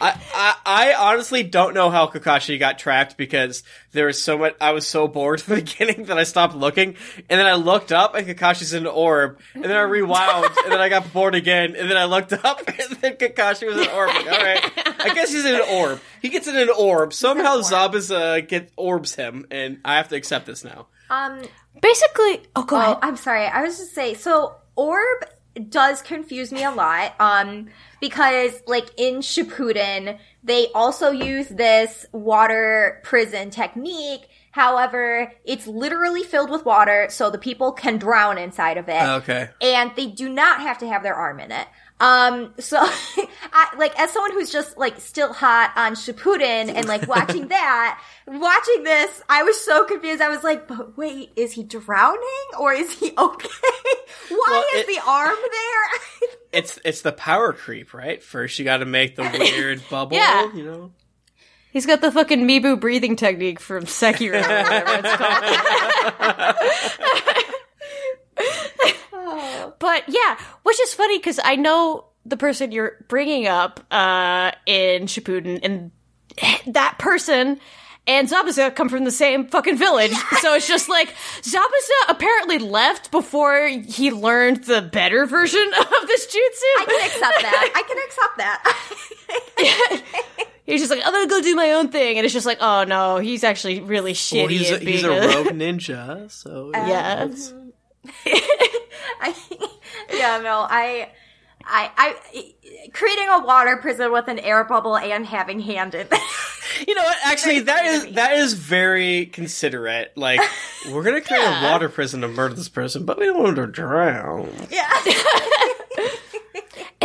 I, I, I honestly don't know how Kakashi got trapped because there was so much. I was so bored at the beginning that I stopped looking, and then I looked up and Kakashi's in an orb, and then I rewound, and then I got bored again, and then I looked up, and then Kakashi was in an orb. Like, all right, I guess he's in an orb. He gets in an orb. Somehow Zabuza get orbs him, and I have to accept this now. Um, Basically, oh, go Oh, ahead. I'm sorry. I was just say so orb does confuse me a lot. Um, because like in Shippuden, they also use this water prison technique. However, it's literally filled with water, so the people can drown inside of it Okay. and they do not have to have their arm in it. Um, so, I, like, as someone who's just, like, still hot on Shippuden and, like, watching that, watching this, I was so confused. I was like, but wait, is he drowning or is he okay? Why Well, is it- the arm there? It's it's the power creep, right? First, you got to make the weird bubble. Yeah. You know. He's got the fucking Mibu breathing technique from Sekiro, or whatever it's called. But yeah, which is funny because I know the person you're bringing up uh, in Shippuden, and that person and Zabuza come from the same fucking village. So it's just like Zabuza apparently left before he learned the better version of this jutsu. I can accept that. I can accept that. He's just like, I'm gonna go do my own thing, and it's just like, oh no, he's actually really shitty Well, he's a, being he's a rogue ninja, so yeah. I, yeah, no, I, I, I, creating a water prison with an air bubble and having handed. You know what? Actually, that is that is very considerate. Like, we're gonna create Yeah. a water prison to murder this person, but we don't want to drown. Yeah.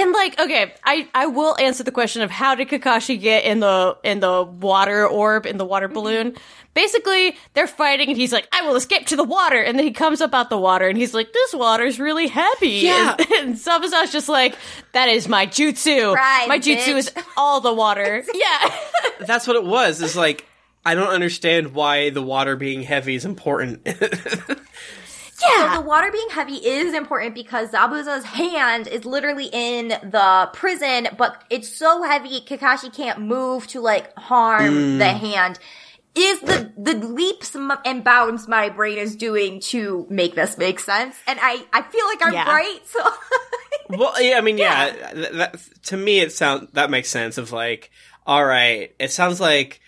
And like, okay, I I will answer the question of how did Kakashi get in the in the water orb in the water mm-hmm. balloon. Basically, they're fighting, and he's like, "I will escape to the water," and then he comes up out the water, and he's like, "This water's really heavy." Yeah. and, and Zabuza's just like, "That is my jutsu. Right, my jutsu bitch." is all the water." yeah, That's what it was. Is like, I don't understand why the water being heavy is important. So the water being heavy is important because Zabuza's hand is literally in the prison, but it's so heavy Kakashi can't move to like harm mm. the hand. Is the the leaps and bounds my brain is doing to make this make sense? And I I feel like I'm Yeah. right. So well, yeah, I mean, yeah, th- that, to me, it sounds that makes sense. Of like, all right, it sounds like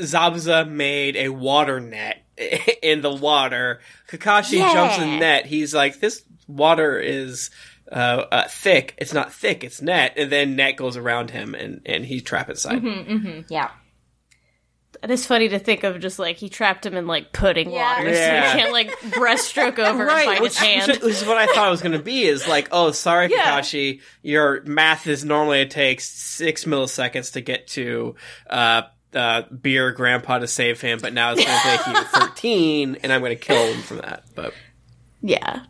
Zabuza made a water net in the water. Kakashi Yeah. jumps in the net. He's like, this water is uh, uh, thick. It's not thick. It's net. And then net goes around him, and and he's trapped inside. yeah. and it's funny to think of just like he trapped him in like pudding Yeah. water, Yeah. so he can't like breaststroke over and Right, find which, his hand. which is what I thought it was going to be. Is like, oh, sorry, Yeah. Kakashi, your math is normally it takes six milliseconds to get to uh, uh, beer grandpa to save him, but now it's going to take you thirteen, and I'm going to kill him from that. But Yeah.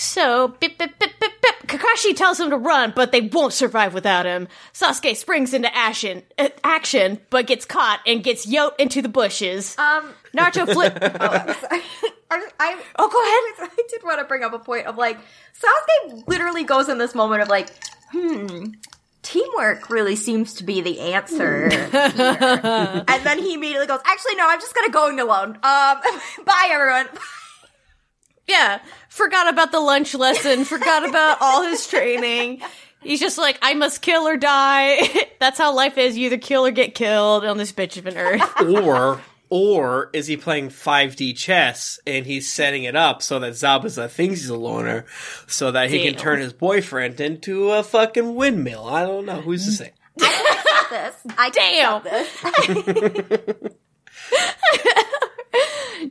So, bip, bip, bip, bip, bip. Kakashi tells him to run, but they won't survive without him. Sasuke springs into action, uh, action, but gets caught and gets yoked into the bushes. Um. Naruto flip. Oh, I'm sorry. I, I, Oh, go ahead. I did want to bring up a point of like Sasuke literally goes in this moment of like, hmm, teamwork really seems to be the answer. here. and then he immediately goes, actually, no, I'm just gonna go in alone. Um, bye everyone. yeah, forgot about the lunch lesson, forgot about all his training. He's just like, I must kill or die. That's how life is. You either kill or get killed on this bitch of an earth. or or is he playing 5D chess and he's setting it up so that Zabuza thinks he's a loner, so that he can turn his boyfriend into a fucking windmill? I don't know. Who's to say? this. I Damn. Damn. this.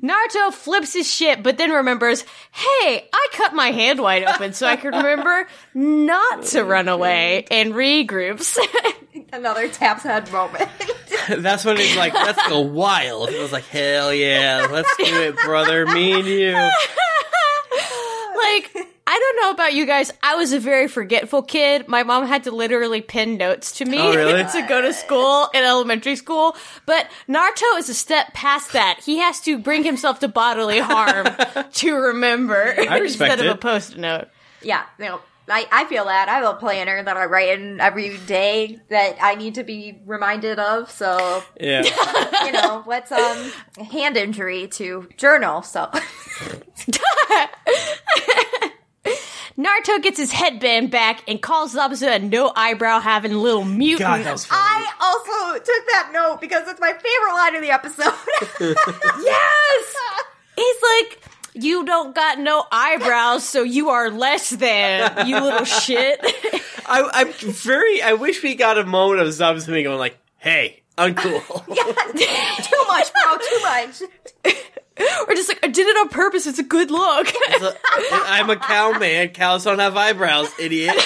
Naruto flips his shit, but then remembers, hey, I cut my hand wide open so I could remember not to run away and regroups. Another taps head moment. That's when he's like, let's go wild. It was like, hell yeah, let's do it, brother. Me and you. like, I don't know about you guys. I was a very forgetful kid. My mom had to literally pin notes to me Oh, really? to go to school in elementary school. But Naruto is a step past that. He has to bring himself to bodily harm to remember respect instead of a post note. yeah, no. I, I feel that. I have a planner that I write in every day that I need to be reminded of. So, Yeah. you know, what's um hand injury to journal. So, Naruto gets his headband back and calls Zabuza a no eyebrow having little mutant. God, that's funny. I also took that note because it's my favorite line of the episode. yes! He's like, you don't got no eyebrows, so you are less than, you little shit. I, I'm very. I wish we got a moment of Zabuza going like, "Hey, uncool." too much, bro. Too much. or just like, I did it on purpose, it's a good look. I'm a cow man. Cows don't have eyebrows, idiot.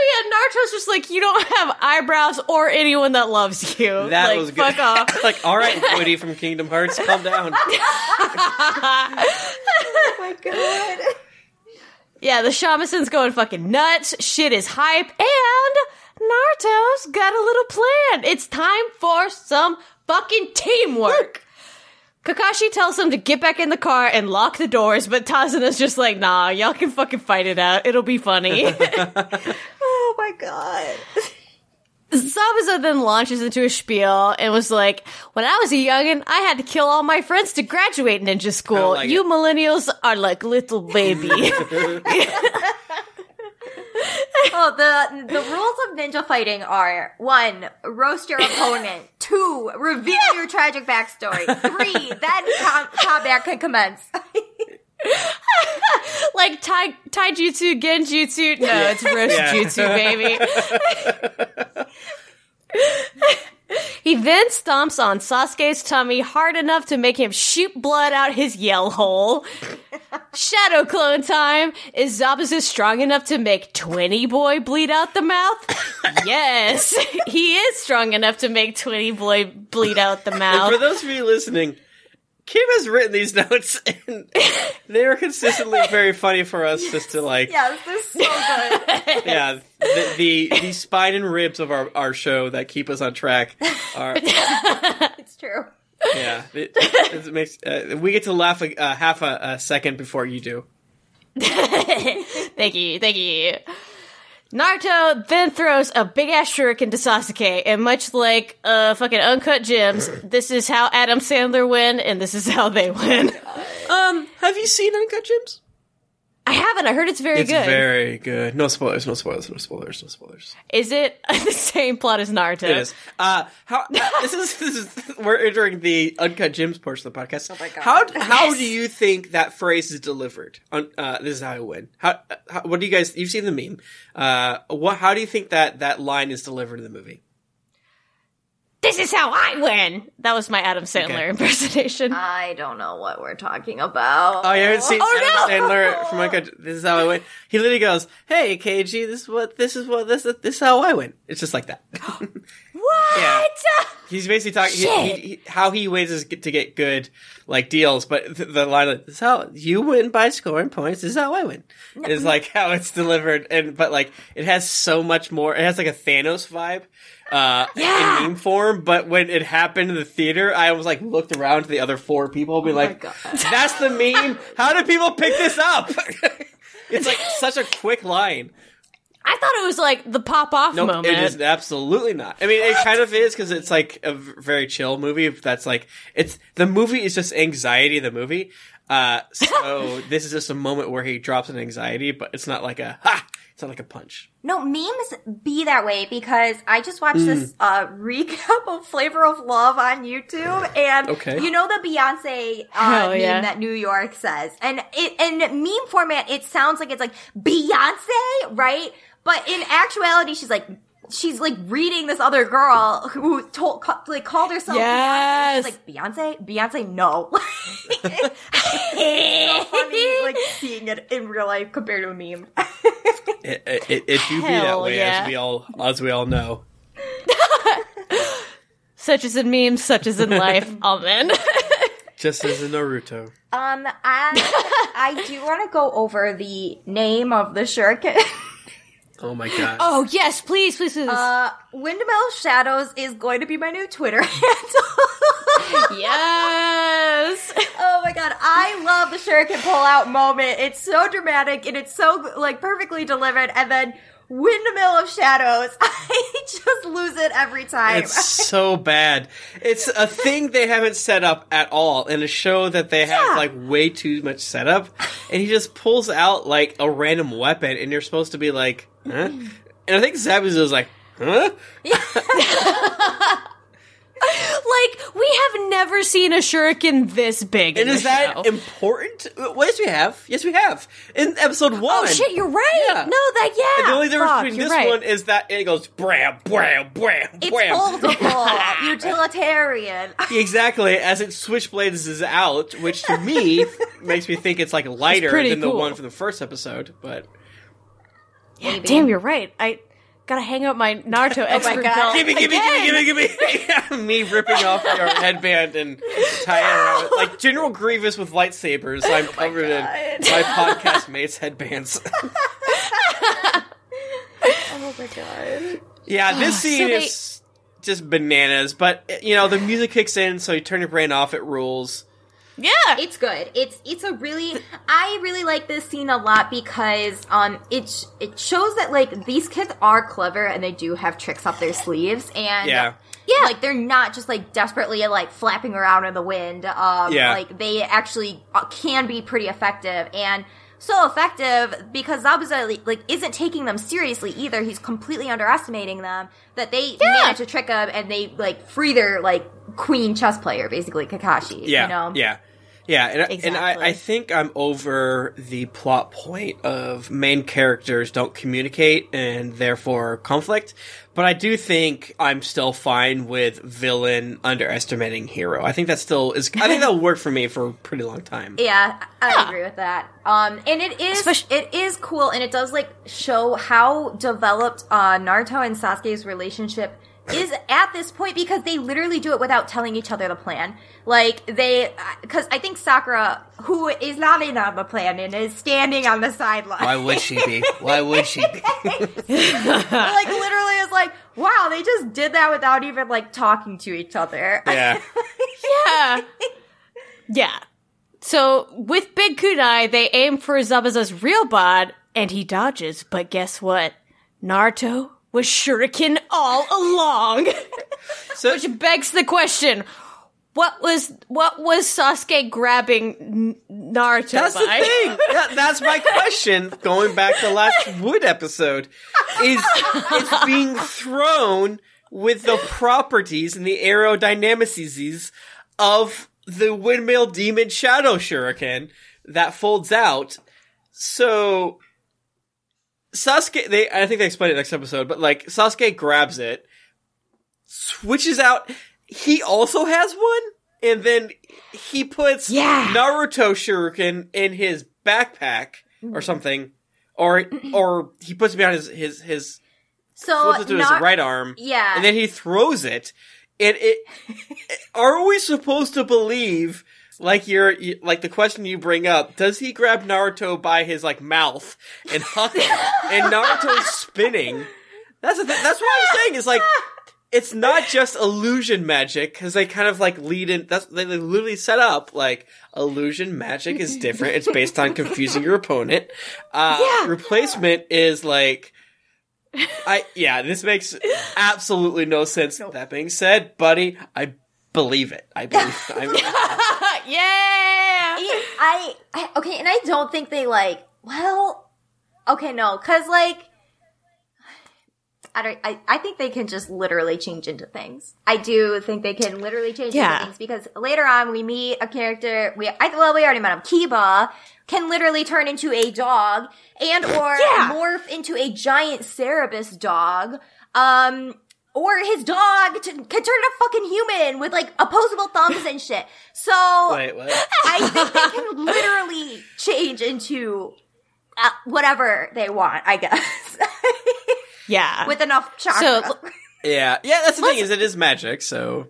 But yeah, Naruto's just like, you don't have eyebrows or anyone that loves you. That like, was good. fuck off. like, all right, Woody from Kingdom Hearts, calm down. Oh my god. Yeah, the shamisen's going fucking nuts. Shit is hype. And Naruto's got a little plan. It's time for some fucking teamwork. Kakashi tells him to get back in the car and lock the doors, but Tazuna's just like, nah, y'all can fucking fight it out. It'll be funny. Oh my god. Zabuza then launches into a spiel and was like, When I was a youngin', I had to kill all my friends to graduate ninja school. like you it. millennials are like little baby. Oh, the the rules of ninja fighting are one, roast your opponent. Two, reveal your tragic backstory. Three, then com- combat can commence. like tai taijutsu, genjutsu. No, it's roast Yeah. jutsu, baby. he then stomps on Sasuke's tummy hard enough to make him shoot blood out his yell hole. Shadow clone time. Is Zabuza strong enough to make 20 boy bleed out the mouth? yes, he is strong enough to make 20 boy bleed out the And mouth. for those of you listening, Kym has written these notes, and they are consistently very funny for us. Just to like, Yes, this is so good. yeah, the, the the spine and ribs of our, our show that keep us on track are it's true. yeah. It, it makes uh, we get to laugh a, uh, half a, a second before you do. Thank you, thank you. Naruto then throws a big ass shuriken to Sasuke, and much like uh fucking uncut gems, this is how Adam Sandler win, and this is how they win. Um, have you seen Uncut Gems? I haven't. I heard it's very It's good. very good. No spoilers. No spoilers. No spoilers. No spoilers. is it the same plot as Naruto? It is. Uh, how uh, this is this is we're entering the uncut gems portion of the podcast. Oh my God. How how Yes. do you think that phrase is delivered? On uh, this is how I win. How, how what do you guys? You've seen the meme. Uh, what? How do you think that that line is delivered in the movie? This is how I win. That was my Adam Sandler Okay. impersonation. I don't know what we're talking about. Oh, you haven't seen Oh, Adam no! Sandler from Uncut? This is how I win. He literally goes, "Hey, KG, this is what this is what this this is how I win." It's just like that. what? Yeah. He's basically talking he, he, how he ways is to get good like deals, but th- the line of, is how you win by scoring points. This is how I win." Is like how it's delivered, and but like it has so much more. It has like a Thanos vibe, uh, Yeah. in meme form. But when it happened in the theater, I was like looked around to the other four people, be like, "That's the meme. How do people pick this up?" it's like such a quick line. I thought it was like the pop off Nope, moment. it is absolutely not. I mean, it kind of is because it's like a very chill movie. That's like it's the movie is just anxiety. The movie. Uh, so this is just a moment where he drops an anxiety, but it's not like a ha. It's not like a punch. No, memes be that way because I just watched Mm. this uh, recap of Flavor of Love on YouTube, and Okay. you know the Beyonce uh, meme yeah. that New York says, and it in meme format it sounds like it's like Beyonce, right? But in actuality, she's like. She's like reading this other girl who told, ca- like called herself Yes. Beyonce. She's like Beyonce, Beyonce, no. so funny, like seeing it in real life compared to a meme. It it, it, it do be that way, yeah. as we all as we all know. such as in memes, such as in life. Amen. Just as in Naruto. Um, I I do want to go over the name of the shuriken. Oh my god. oh yes, please, please, please. uh, Windmill Shadows is going to be my new Twitter handle. yes. oh my god, I love the shuriken pull out moment. It's so dramatic and it's so like perfectly delivered. And then Windmill of Shadows, I just lose it every time. It's so bad. It's a thing they haven't set up at all in a show that they have Yeah. like way too much setup, and he just pulls out like a random weapon, and you're supposed to be like, huh? And I think Zabuza's like, huh? Like we have never seen a shuriken this big. And is that show. important? Well, yes, we have. Yes, we have. In episode oh, one. Oh shit, you're right. Yeah. No, that yeah. And the only difference Fuck, between this right. one is that it goes bram, bram, bram, bram. It's bram. multiple, utilitarian. Exactly, as it switchblades is out, which to me makes me think it's like lighter pretty than the one from the first episode. But Yeah, damn, you're right. I gotta hang up my Naruto oh expert God. belt give me, give me, give me, give me, give me, me ripping off your headband and tying it around like General Grievous with lightsabers. I'm oh covered in my podcast mates' headbands. Oh my god. yeah, this ah, scene they- is just bananas. But you know, the music kicks in, so you turn your brain off. It rules. Yeah. It's good. It's it's a really I really like this scene a lot because um it sh- it shows that like these kids are clever and they do have tricks up their sleeves and Yeah. yeah like they're not just like desperately like flapping around in the wind um Yeah. like they actually uh, can be pretty effective and so effective because Zabuza like, isn't taking them seriously either. He's completely underestimating them. That they manage to trick him and they like free their like queen chess player, basically Kakashi. Yeah, you know? yeah, Yeah, and, I and I, I think I'm over the plot point of main characters don't communicate and therefore conflict. But I do think I'm still fine with villain underestimating hero. I think that still is. I think that'll work for me for a pretty long time. Yeah, I Yeah. agree with that. Um, and it is Especially- it is cool, and it does like show how developed uh, Naruto and Sasuke's relationship is at this point because they literally do it without telling each other the plan. Like they, because I think Sakura, who is not in on the plan and is standing on the sideline, Why would she be? Why would she be? like literally is like, wow, they just did that without even like talking to each other. Yeah. Yeah. yeah. So with Big Kunai, they aim for Zabuza's real bod, and he dodges. But guess what? Naruto was shuriken all along. So Which begs the question: What was what was Sasuke grabbing N- Naruto That's the thing. That, that's my question. Going back to last Wood episode, is it's being thrown with the properties and the aerodynamicities of the windmill demon shadow shuriken that folds out. So Sasuke, they I think they explain it next episode, but like Sasuke grabs it, switches out. He also has one, and then he puts Yeah. Naruto shuriken in his backpack or mm. something, or or he puts it behind his his his So flips it to his right arm, yeah. and then he throws it. And it are we supposed to believe? Like you're, like the question you bring up, does he grab Naruto by his like mouth and huck and Naruto's spinning? That's the thing. That's what I'm saying. Is like it's not just illusion magic because they kind of like lead in. That's they they literally set up like illusion magic is different. It's based on confusing your opponent. Uh, Yeah. Replacement is like. I yeah, this makes absolutely no sense. That being said, buddy, I believe it. I believe. I, believe. yeah. I, I okay, and I don't think they like. Well, okay, no, because like, I don't. I, I think they can just literally change into things. I do think they can literally change Yeah. into things because later on we meet a character. We I, well, we already met him. Kiba can literally turn into a dog and or Yeah. morph into a giant Cerberus dog. Um. Or his dog t- can turn into fucking human with like opposable thumbs and shit. So wait, what? I think they can literally change into uh, whatever they want, I guess, Yeah. with enough chakra. So- Yeah, yeah. That's the thing is, it is magic. So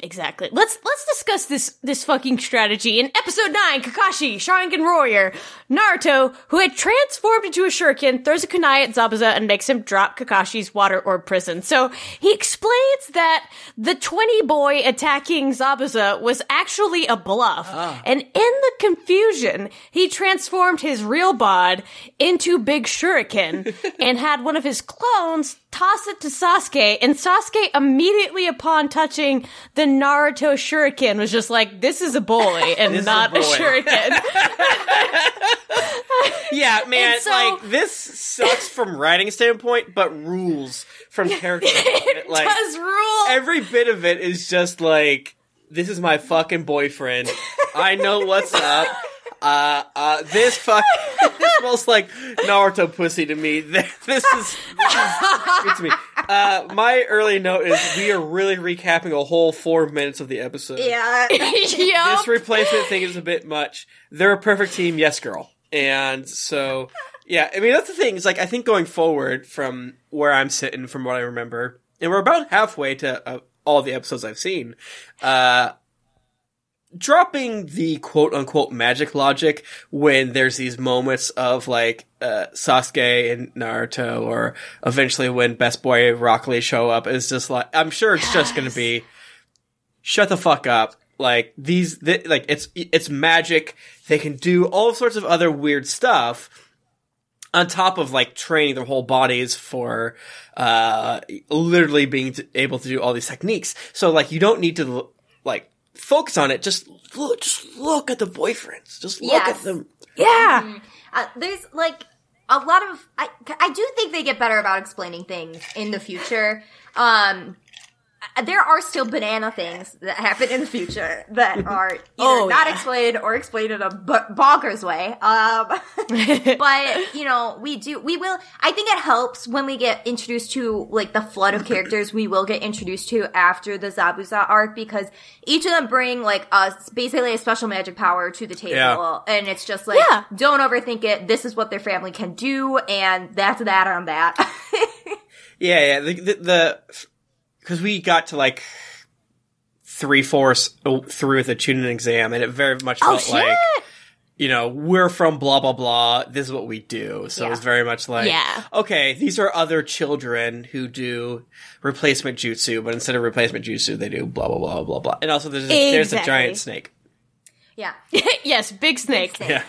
Exactly. Let's let's discuss this this fucking strategy in episode nine. Kakashi, Sharingan warrior, Naruto, who had transformed into a shuriken, throws a kunai at Zabuza and makes him drop Kakashi's water orb prison. So he explains that the twenty boy attacking Zabuza was actually a bluff, ah. and in the confusion, he transformed his real bod into Big Shuriken and had one of his clones toss it to Sasuke, and Sasuke immediately upon touching the Naruto shuriken was just like, "This is a boy and not a a, shuriken." yeah, man. So- like this sucks from writing standpoint, but rules from character. it like does rule. every bit of it is just like this is my fucking boyfriend. I know what's up. Uh, uh, this fuck, this smells like Naruto pussy to me. This is, this is good to me. Uh, my early note is we are really recapping a whole four minutes of the episode. yeah. Yup. This replacement thing is a bit much. They're a perfect team, yes, girl. And so, yeah, I mean, that's the thing. Is like, I think going forward from where I'm sitting, from what I remember, and we're about halfway to uh, all the episodes I've seen, uh, dropping the quote unquote magic logic when there's these moments of like, uh, Sasuke and Naruto, or eventually when Best Boy Rock Lee show up, is just like, I'm sure it's just gonna be, shut the fuck up. Like these, th- like it's it's magic. They can do all sorts of other weird stuff on top of like training their whole bodies for uh literally being able to do all these techniques. So like you don't need to like focus on it. Just look, just look at the boyfriends. Just look Yes. at them. yeah. Uh, there's like a lot of I I do think they get better about explaining things in the future. Um there are still banana things that happen in the future that are either Oh, not yeah. explained or explained in a b- bonkers way. Um, but you know, we do, we will. I think it helps when we get introduced to like the flood of characters we will get introduced to after the Zabuza arc because each of them bring like a basically a special magic power to the table, Yeah. and it's just like Yeah. don't overthink it. This is what their family can do, and that's that on that. Yeah, yeah. The the because we got to like three fourths through the Chunin exam, and it very much Oh felt shit! like you know we're from blah blah blah. This is what we do. So Yeah. it was very much like Yeah. okay, these are other children who do replacement jutsu, but instead of replacement jutsu, they do blah blah blah blah blah. And also there's a, there's a giant snake. yeah, yes, big snake. snake. Yeah,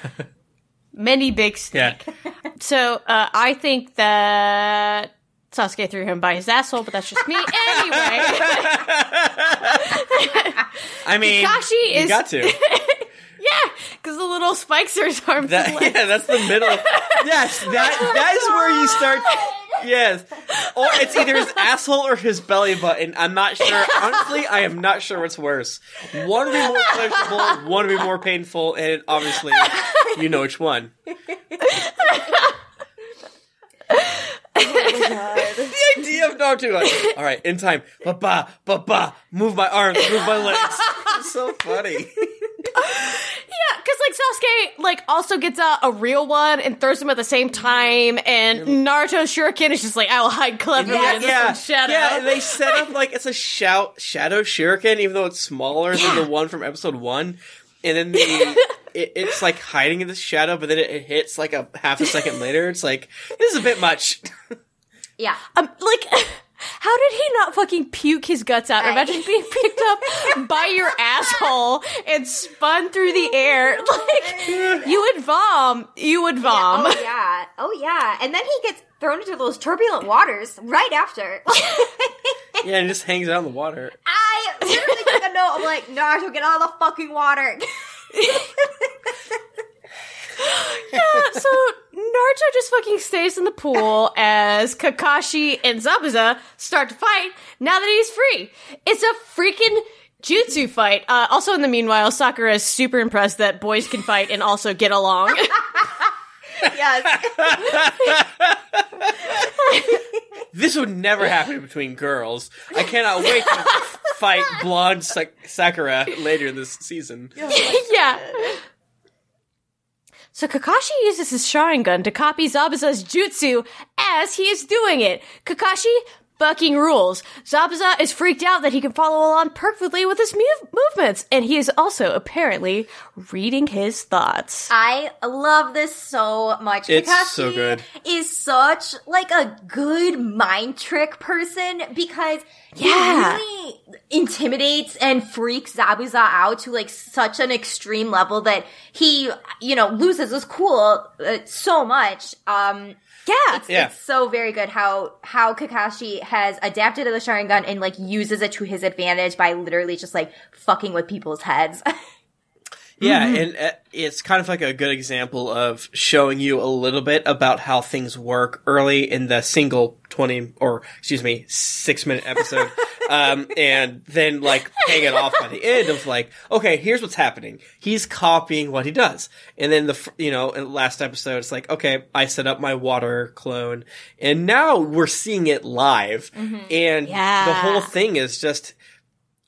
Many big snake. yeah. So uh, I think that Sasuke threw him by his asshole, but that's just me. anyway, I mean, Kakashi you is- got to. yeah, because the little spikes are his arms That, yeah, that's the middle. Yes, that that is where you start. Yes, or it's either his asshole or his belly button. I'm not sure. Honestly, I am not sure what's worse. One would be more pleasurable, one would be more painful, and obviously, you know which one. Oh the idea of Naruto, like, all right, in time, ba ba ba ba, move my arms, move my legs. It's so funny. Yeah, because like Sasuke like also gets out a real one and throws them at the same time, and Naruto shuriken is just like I will hide cleverly Yeah, in this yeah, one's shadow. yeah. And they set up like it's a shout shadow shuriken, even though it's smaller than the one from episode one. And then the it, it's like hiding in the shadow, but then it, it hits like a half a second later. It's like this is a bit much. yeah. um, like. How did he not fucking puke his guts out? I- Imagine being picked up by your asshole and spun through the air. Like you would vom. You would vom. Oh yeah. Oh yeah. And then he gets thrown into those turbulent waters right after. yeah, and just hangs out in the water. I literally took a note. I'm like, Naruto, get out of the fucking water. So Naruto just fucking stays in the pool as Kakashi and Zabuza start to fight now that he's free. It's a freaking jutsu fight. Uh, also, in the meanwhile, Sakura is super impressed that boys can fight and also get along. yes. This would never happen between girls. I cannot wait to fight blonde Sak- Sakura later in this season. yeah. So Kakashi uses his Sharingan to copy Zabuza's jutsu as he is doing it. Kakashi bucking rules. Zabuza is freaked out that he can follow along perfectly with his move- movements, and he is also apparently reading his thoughts. I love this so much. It's Kakashi so good. Is such like a good mind trick person because Yeah. he really intimidates and freaks Zabuza out to like such an extreme level that he, you know, loses his cool uh, so much. Um, Yeah. it's, Yeah. it's so very good how how Kakashi has adapted to the Sharingan and like uses it to his advantage by literally just like fucking with people's heads. Yeah, and uh, it's kind of like a good example of showing you a little bit about how things work early in the single 20 or excuse me, 6 minute episode. um and then like paying it off by the end of like, okay, here's what's happening. He's copying what he does. And then the you know, in the last episode it's like, okay, I set up my water clone and now we're seeing it live. And Yeah. the whole thing is just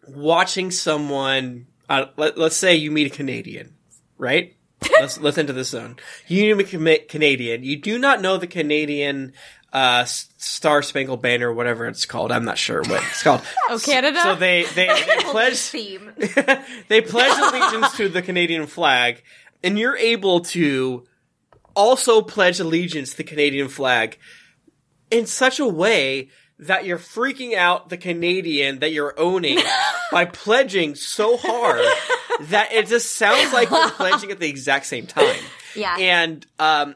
watching someone uh, let, let's say you meet a Canadian, right? Let's let's enter this zone. You Cana- Canadian. You do not know the Canadian uh, Star Spangled Banner, whatever it's called. I'm not sure what it's called. Oh, Canada? So they they, they pledge theme. they pledge allegiance to the Canadian flag, and you're able to also pledge allegiance to the Canadian flag in such a way that you're freaking out the Canadian that you're owning by pledging so hard that it just sounds like you're pledging at the exact same time. Yeah. And um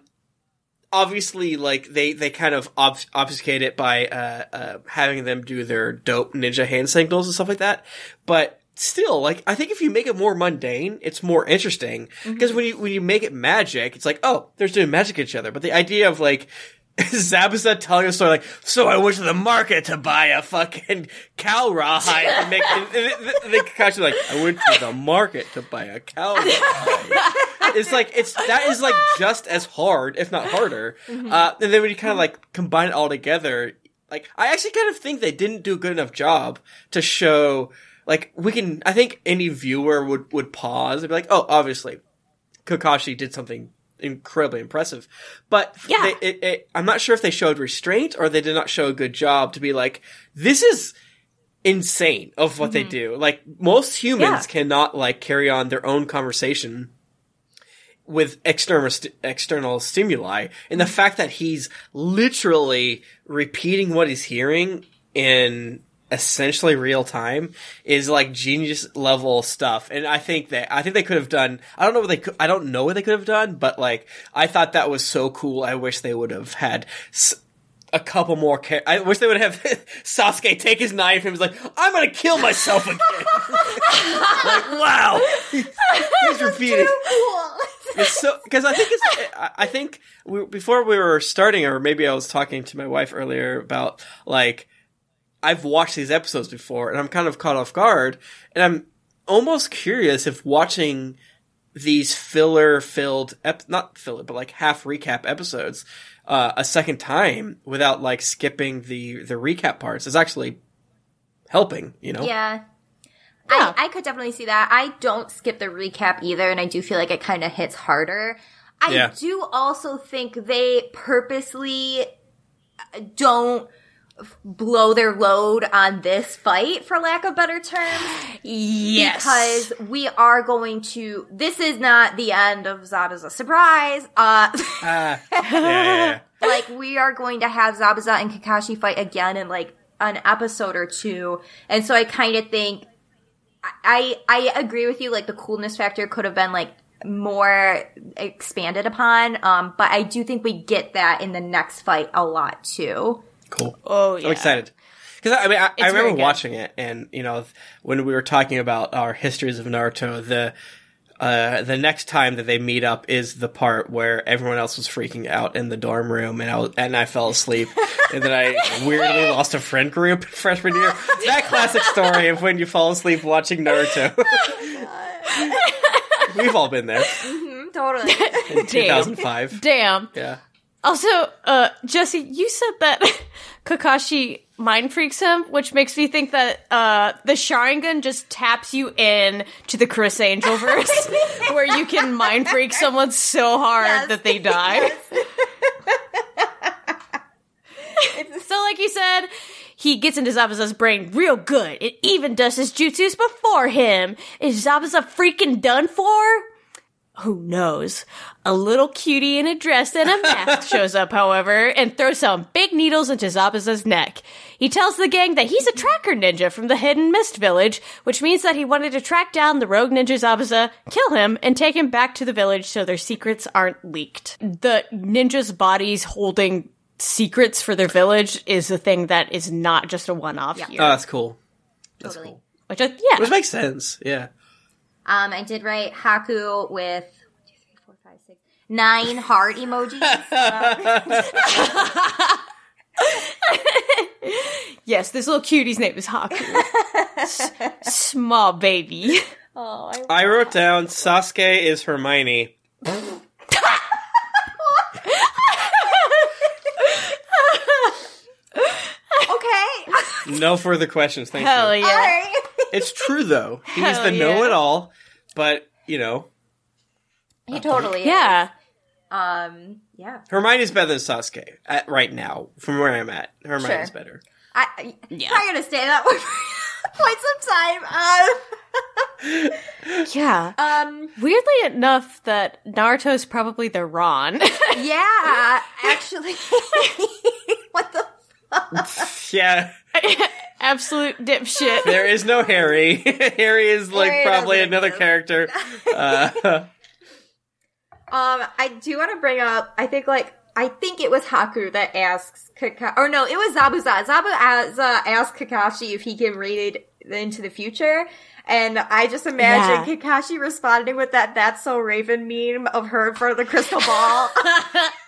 obviously like they they kind of ob- obfuscate it by uh uh having them do their dope ninja hand signals and stuff like that. But still like I think if you make it more mundane, it's more interesting because when you when you make it magic, it's like, oh, they're doing magic at each other. But the idea of like Zabuza telling a story like, so I went to the market to buy a fucking cow rawhide and make, and, and, and, like, I went to the market to buy a cow rawhide. it's like, it's, that is like just as hard, if not harder. Uh, and then when you kind of like combine it all together, like, I actually kind of think they didn't do a good enough job to show, like, we can, I think any viewer would, would pause and be like, oh, obviously, Kakashi did something incredibly impressive. But Yeah. they, it, it, I'm not sure if they showed restraint or they did not show a good job to be like, this is insane of what they mm-hmm. do. Like most humans Yeah. cannot like carry on their own conversation with external st- external stimuli, and the mm-hmm. fact that he's literally repeating what he's hearing in essentially real time is like genius level stuff. And I think that I think they could have done. I don't know what they could. I don't know what they could have done, but like I thought that was so cool. I wish they would have had. S- a couple more. Char- I wish they would have Sasuke take his knife and was like, "I'm gonna kill myself again." like, wow, he's repeating. Cool. It's so because I think it's I- I think we, before we were starting, or maybe I was talking to my wife earlier about like I've watched these episodes before, and I'm kind of caught off guard, and I'm almost curious if watching these filler filled ep- not filler but like half recap episodes uh, a second time without like skipping the the recap parts is actually helping you know Yeah. Yeah. I, I could definitely see that. I don't skip the recap either, and I do feel like it kind of hits harder. I Yeah. do also think they purposely uh, don't f- blow their load on this fight, for lack of better terms, Yes. because we are going to. This is not the end of Zabuza surprise. Uh, Ah, yeah, yeah, yeah. like we are going to have Zabuza and Kakashi fight again in like an episode or two, and so I kind of think I I agree with you. Like the coolness factor could have been like more expanded upon, um, but I do think we get that in the next fight a lot too. Cool oh yeah. I'm excited. Because I mean, I, I remember watching it, and you know, when we were talking about our histories of Naruto, the uh, the next time that they meet up is the part where everyone else was freaking out in the dorm room, and I was, and I fell asleep, and then I weirdly lost a friend group freshman year. That classic story of when you fall asleep watching Naruto. We've all been there Totally. in 2005. Damn. Yeah. Also, uh, Jessy, you said that Kakashi mind freaks him, which makes me think that uh, the Sharingan just taps you in to the Criss Angel verse, where you can mind freak someone so hard Yes. that they die. so, like you said, he gets into Zabuza's brain real good. It even does his jutsus before him. Is Zabuza freaking done for? Who knows? A little cutie in a dress and a mask shows up, however, and throws some big needles into Zabuza's neck. He tells the gang that he's a tracker ninja from the Hidden Mist Village, which means that he wanted to track down the rogue ninja Zabuza, kill him, and take him back to the village so their secrets aren't leaked. The ninjas' bodies holding secrets for their village is a thing that is not just a one-off here. Oh, that's cool. That's Totally. cool. which, I, yeah. Which makes sense. Yeah. Um, I did write Haku with one, two, three, four, five, six, nine heart emojis. yes, this little cutie's name is Haku. S- small baby. oh, I I wrote down Sasuke is Hermione. okay. No further questions. Thank Hell you. yeah. Alright. It's true though. He's Hell the yeah. know-it-all, but you know, He totally is. Yeah. Um. Yeah. Hermione's better than Sasuke at, right now. From where I'm at, Hermione's Sure. better. I, I Yeah. probably gonna stay that way for quite some time. Yeah. Um. Um. Weirdly enough, that Naruto's probably the Ron. Yeah. Actually. what the? Yeah, Absolute dipshit. there is no Harry. Harry is like Harry probably another exist. character. Uh, Um, I do want to bring up. I think like I think it was Haku that asks Kakashi, or no, it was Zabuza. Zabuza asked Kakashi if he can read it into the future, and I just imagine Kakashi responding with that "That's so Raven" meme of her in front of the crystal ball.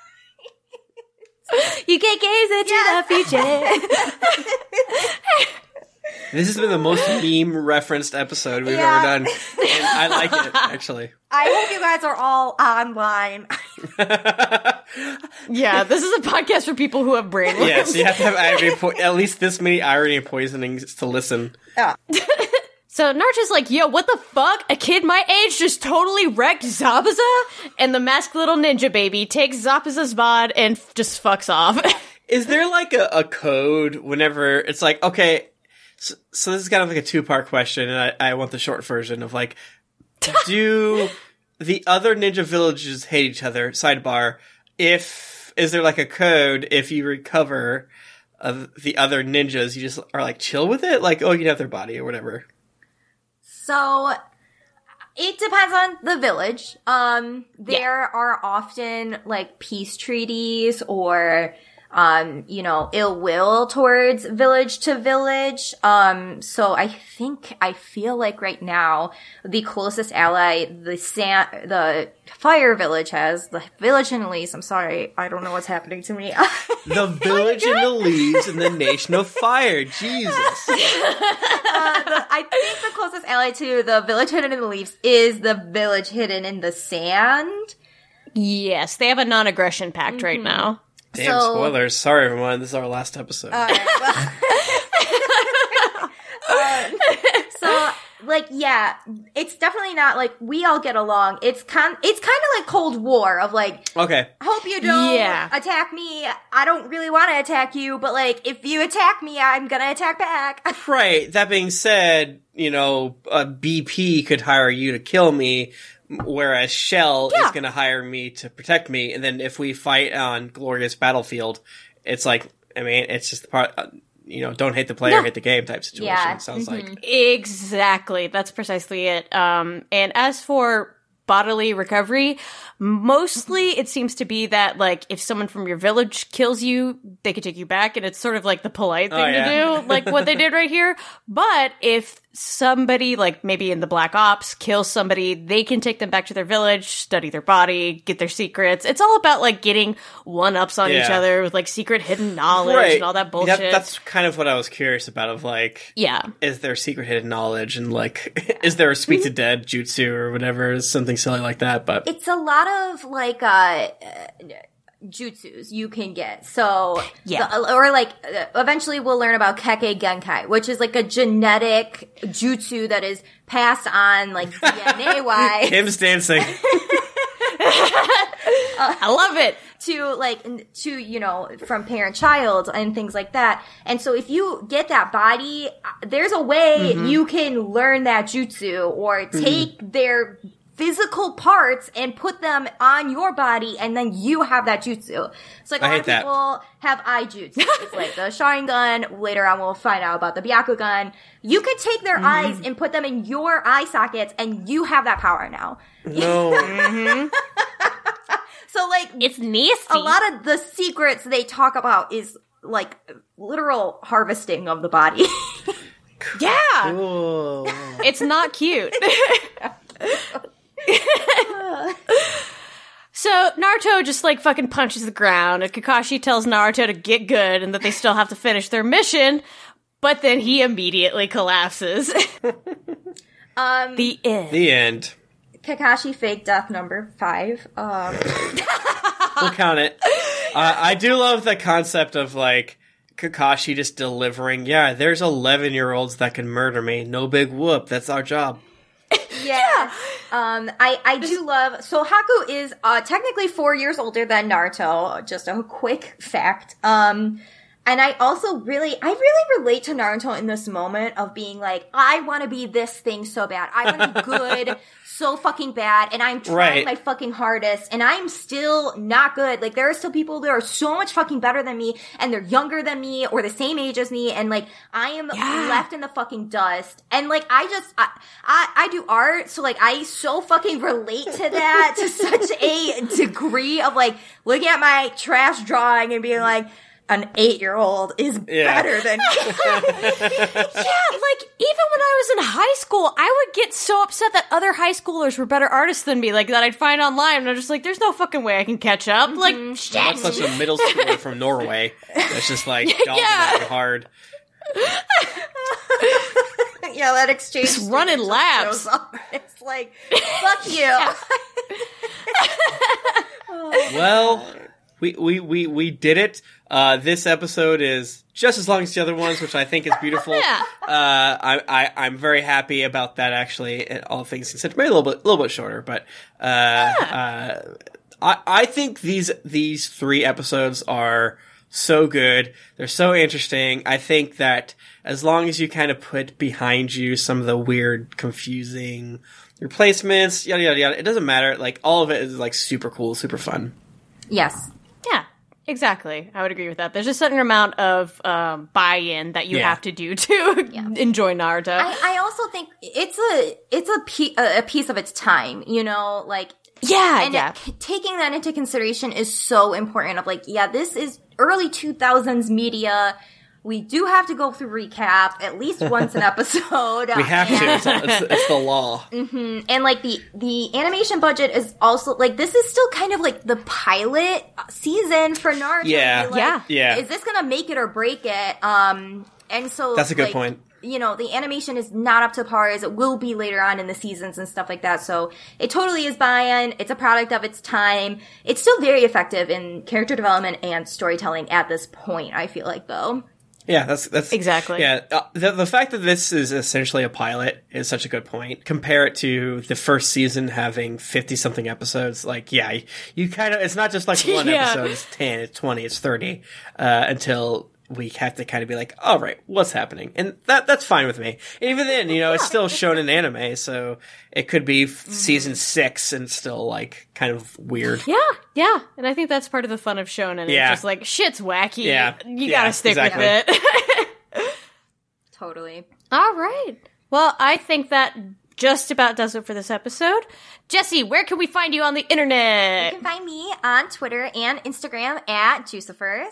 You get gaze into the future. This has been the most meme referenced episode we've Yeah. ever done. And I like it, actually. I hope you guys are all online. yeah, this is a podcast for people who have brain worms. Yes, you have to have irony po- at least this many irony poisonings to listen. So Naruto's like, yo, what the fuck? A kid my age just totally wrecked Zabuza? And the masked little ninja baby takes Zabuza's bod and f- just fucks off. Is there like a, a code whenever it's like, okay, so, so this is kind of like a two part question, and I, I want the short version of like, do the other ninja villages hate each other? Sidebar. If, is there like a code if you recover of the other ninjas, you just are like chill with it? Like, oh, you can have their body or whatever. So it depends on the village. Um, there are often like peace treaties or um, you know, ill will towards village to village. Um, so I think I feel like right now the closest ally the sand the fire village has the village in the leaves. I'm sorry, I don't know what's happening to me. The village in the leaves and the nation of fire. Jesus. I think the closest ally to the village hidden in the leaves is the village hidden in the sand. yes, they have a non-aggression pact right now. Damn So- spoilers. Sorry, everyone. This is our last episode. Um, so, like, yeah, it's definitely not like we all get along. It's kind, it's kind of like Cold War of like, okay. Hope you don't Yeah. attack me. I don't really want to attack you, but like, if you attack me, I'm gonna attack back. Right. That being said, you know, a BP could hire you to kill me, whereas Shell is going to hire me to protect me. And then if we fight on glorious battlefield, it's like, I mean, it's just the part, uh, you know, don't hate the player, Yeah. hate the game type situation. Yeah. Sounds like. Exactly. That's precisely it. Um, and as for bodily recovery, mostly it seems to be that like if someone from your village kills you, they can take you back, and it's sort of like the polite thing Oh, yeah. to do, like what they did right here. But if somebody, like maybe in the Black Ops, kills somebody, they can take them back to their village, study their body, get their secrets. It's all about like getting one ups on each other with like secret hidden knowledge Right. and all that bullshit. That- that's kind of what I was curious about of like, yeah. is there secret hidden knowledge and like, is there a speak to dead jutsu or whatever, something silly like that. But it's a lot of like, uh, uh jutsus you can get. So, Yeah. the- or like, uh, eventually we'll learn about Kekkei Genkai, which is like a genetic jutsu that is passed on like DNA wise. Kym's dancing. I love it. to like to you know from parent child and things like that and so if you get that body uh, there's a way Mm-hmm. you can learn that jutsu or take their physical parts and put them on your body and then you have that jutsu so like a I lot of that. people have eye jutsu it's like the Sharingan later on we'll find out about the Byakugan you could take their Mm-hmm. eyes and put them in your eye sockets and you have that power now No. Mm-hmm. so like It's nasty. a lot of the secrets they talk about is like literal harvesting of the body. yeah. Cool. It's not cute. so Naruto just like fucking punches the ground, and Kakashi tells Naruto to get good and that they still have to finish their mission. But then he immediately collapses. um, the end. The end. Kakashi fake death number five. Um, We'll count it. Uh, I do love the concept of like Kakashi just delivering. Yeah, there's 11 year olds that can murder me. No big whoop. That's our job. Yeah. Um, I, I do love, so Haku is, uh, technically four years older than Naruto. Just a quick fact. Um, and I also really, I really relate to Naruto in this moment of being like, I want to be this thing so bad. I want to be good so fucking bad. And I'm trying Right. my fucking hardest and I'm still not good. Like there are still people that are so much fucking better than me and they're younger than me or the same age as me. And like I am Yeah. left in the fucking dust. And like I just, I, I, I do art. So like I so fucking relate to that to such a degree of like looking at my trash drawing and being like, an eight year old is Yeah. better than me. Yeah, like even when I was in high school, I would get so upset that other high schoolers were better artists than me, like that I'd find online, and I'm just like, "There's no fucking way I can catch up." Mm-hmm. Like, shit. That's such a middle schooler from Norway. That's just like dogging Yeah. hard. yeah, that exchange. Just running laps. It's like, fuck you. Well, we we we we did it. Uh, this episode is just as long as the other ones, which I think is beautiful. Yeah. Uh, I, I I'm very happy about that. Actually, all things considered, maybe a little bit a little bit shorter, but uh, uh, I I think these these three episodes are so good. They're so interesting. I think that as long as you kind of put behind you some of the weird, confusing replacements, yada yada yada, it doesn't matter. Like all of it is like super cool, super fun. yes. Yeah, exactly. I would agree with that. There's a certain amount of um, buy-in that you Yeah. have to do to enjoy Naruto. I, I also think it's a it's a, pe- a a piece of its time, you know, like yeah, and yeah. it- taking that into consideration is so important. Of like, yeah, this is early two thousands media. We do have to go through recap at least once an episode. We have to. It's, it's, it's the law. and like the the animation budget is also like this is still kind of like the pilot season for Naruto. Yeah. Like, Yeah. Yeah. Is this gonna make it or break it? Um, and so That's a good like, point. You know, the animation is not up to par as it will be later on in the seasons and stuff like that. So it totally is buy-in. It's a product of its time. It's still very effective in character development and storytelling at this point. I feel like though. Yeah, that's that's Exactly. Yeah, uh, the the fact that this is essentially a pilot is such a good point. Compare it to the first season having fifty something episodes. Like, yeah, you kind of it's not just like one Yeah. episode. It's ten, it's twenty, it's thirty. Uh, until we have to kind of be like, all right, what's happening? And that that's fine with me. And even then, you know, it's still shown in anime, so it could be f- mm-hmm. season six and still like kind of weird. Yeah, yeah, and I think that's part of the fun of shonen. Yeah. It's just like shit's wacky. Yeah. you Yeah, gotta stick exactly. with it. Totally. All right. Well, I think that just about does it for this episode. Jessy, where can we find you on the internet? You can find me on Twitter and Instagram at Juicifers.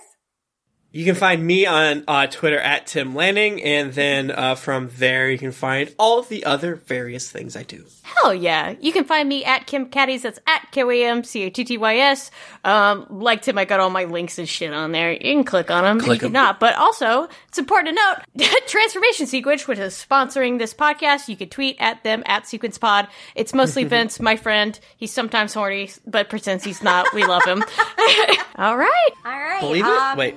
You can find me on uh, Twitter at Tim Lanning, and then uh, from there you can find all of the other various things I do. Hell yeah. You can find me at Kim Caddies. That's at K-O-A-M C-A-T-T-Y-S. Um, like Tim, I got all my links and shit on there. You can click on them. Click you 'em. cannot. But also, it's important to note, Transformation Sequence, which is sponsoring this podcast, you can tweet at them at Sequence Pod. It's mostly Vince, my friend. He's sometimes horny, but pretends he's not. We love him. all right. All right. Believe um, it? Wait.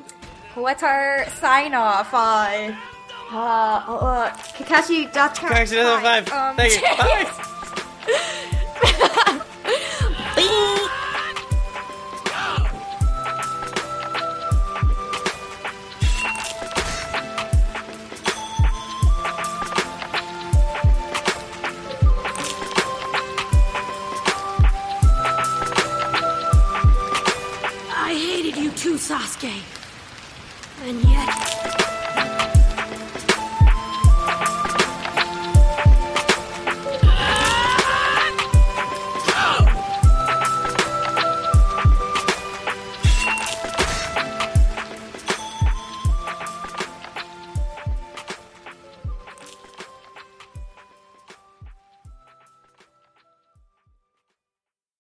What's our sign off? Uh, uh, uh, Kakashi.com. Galaxy Another Five. Um, Thank you. Bye. I hated you too, Sasuke. And yet,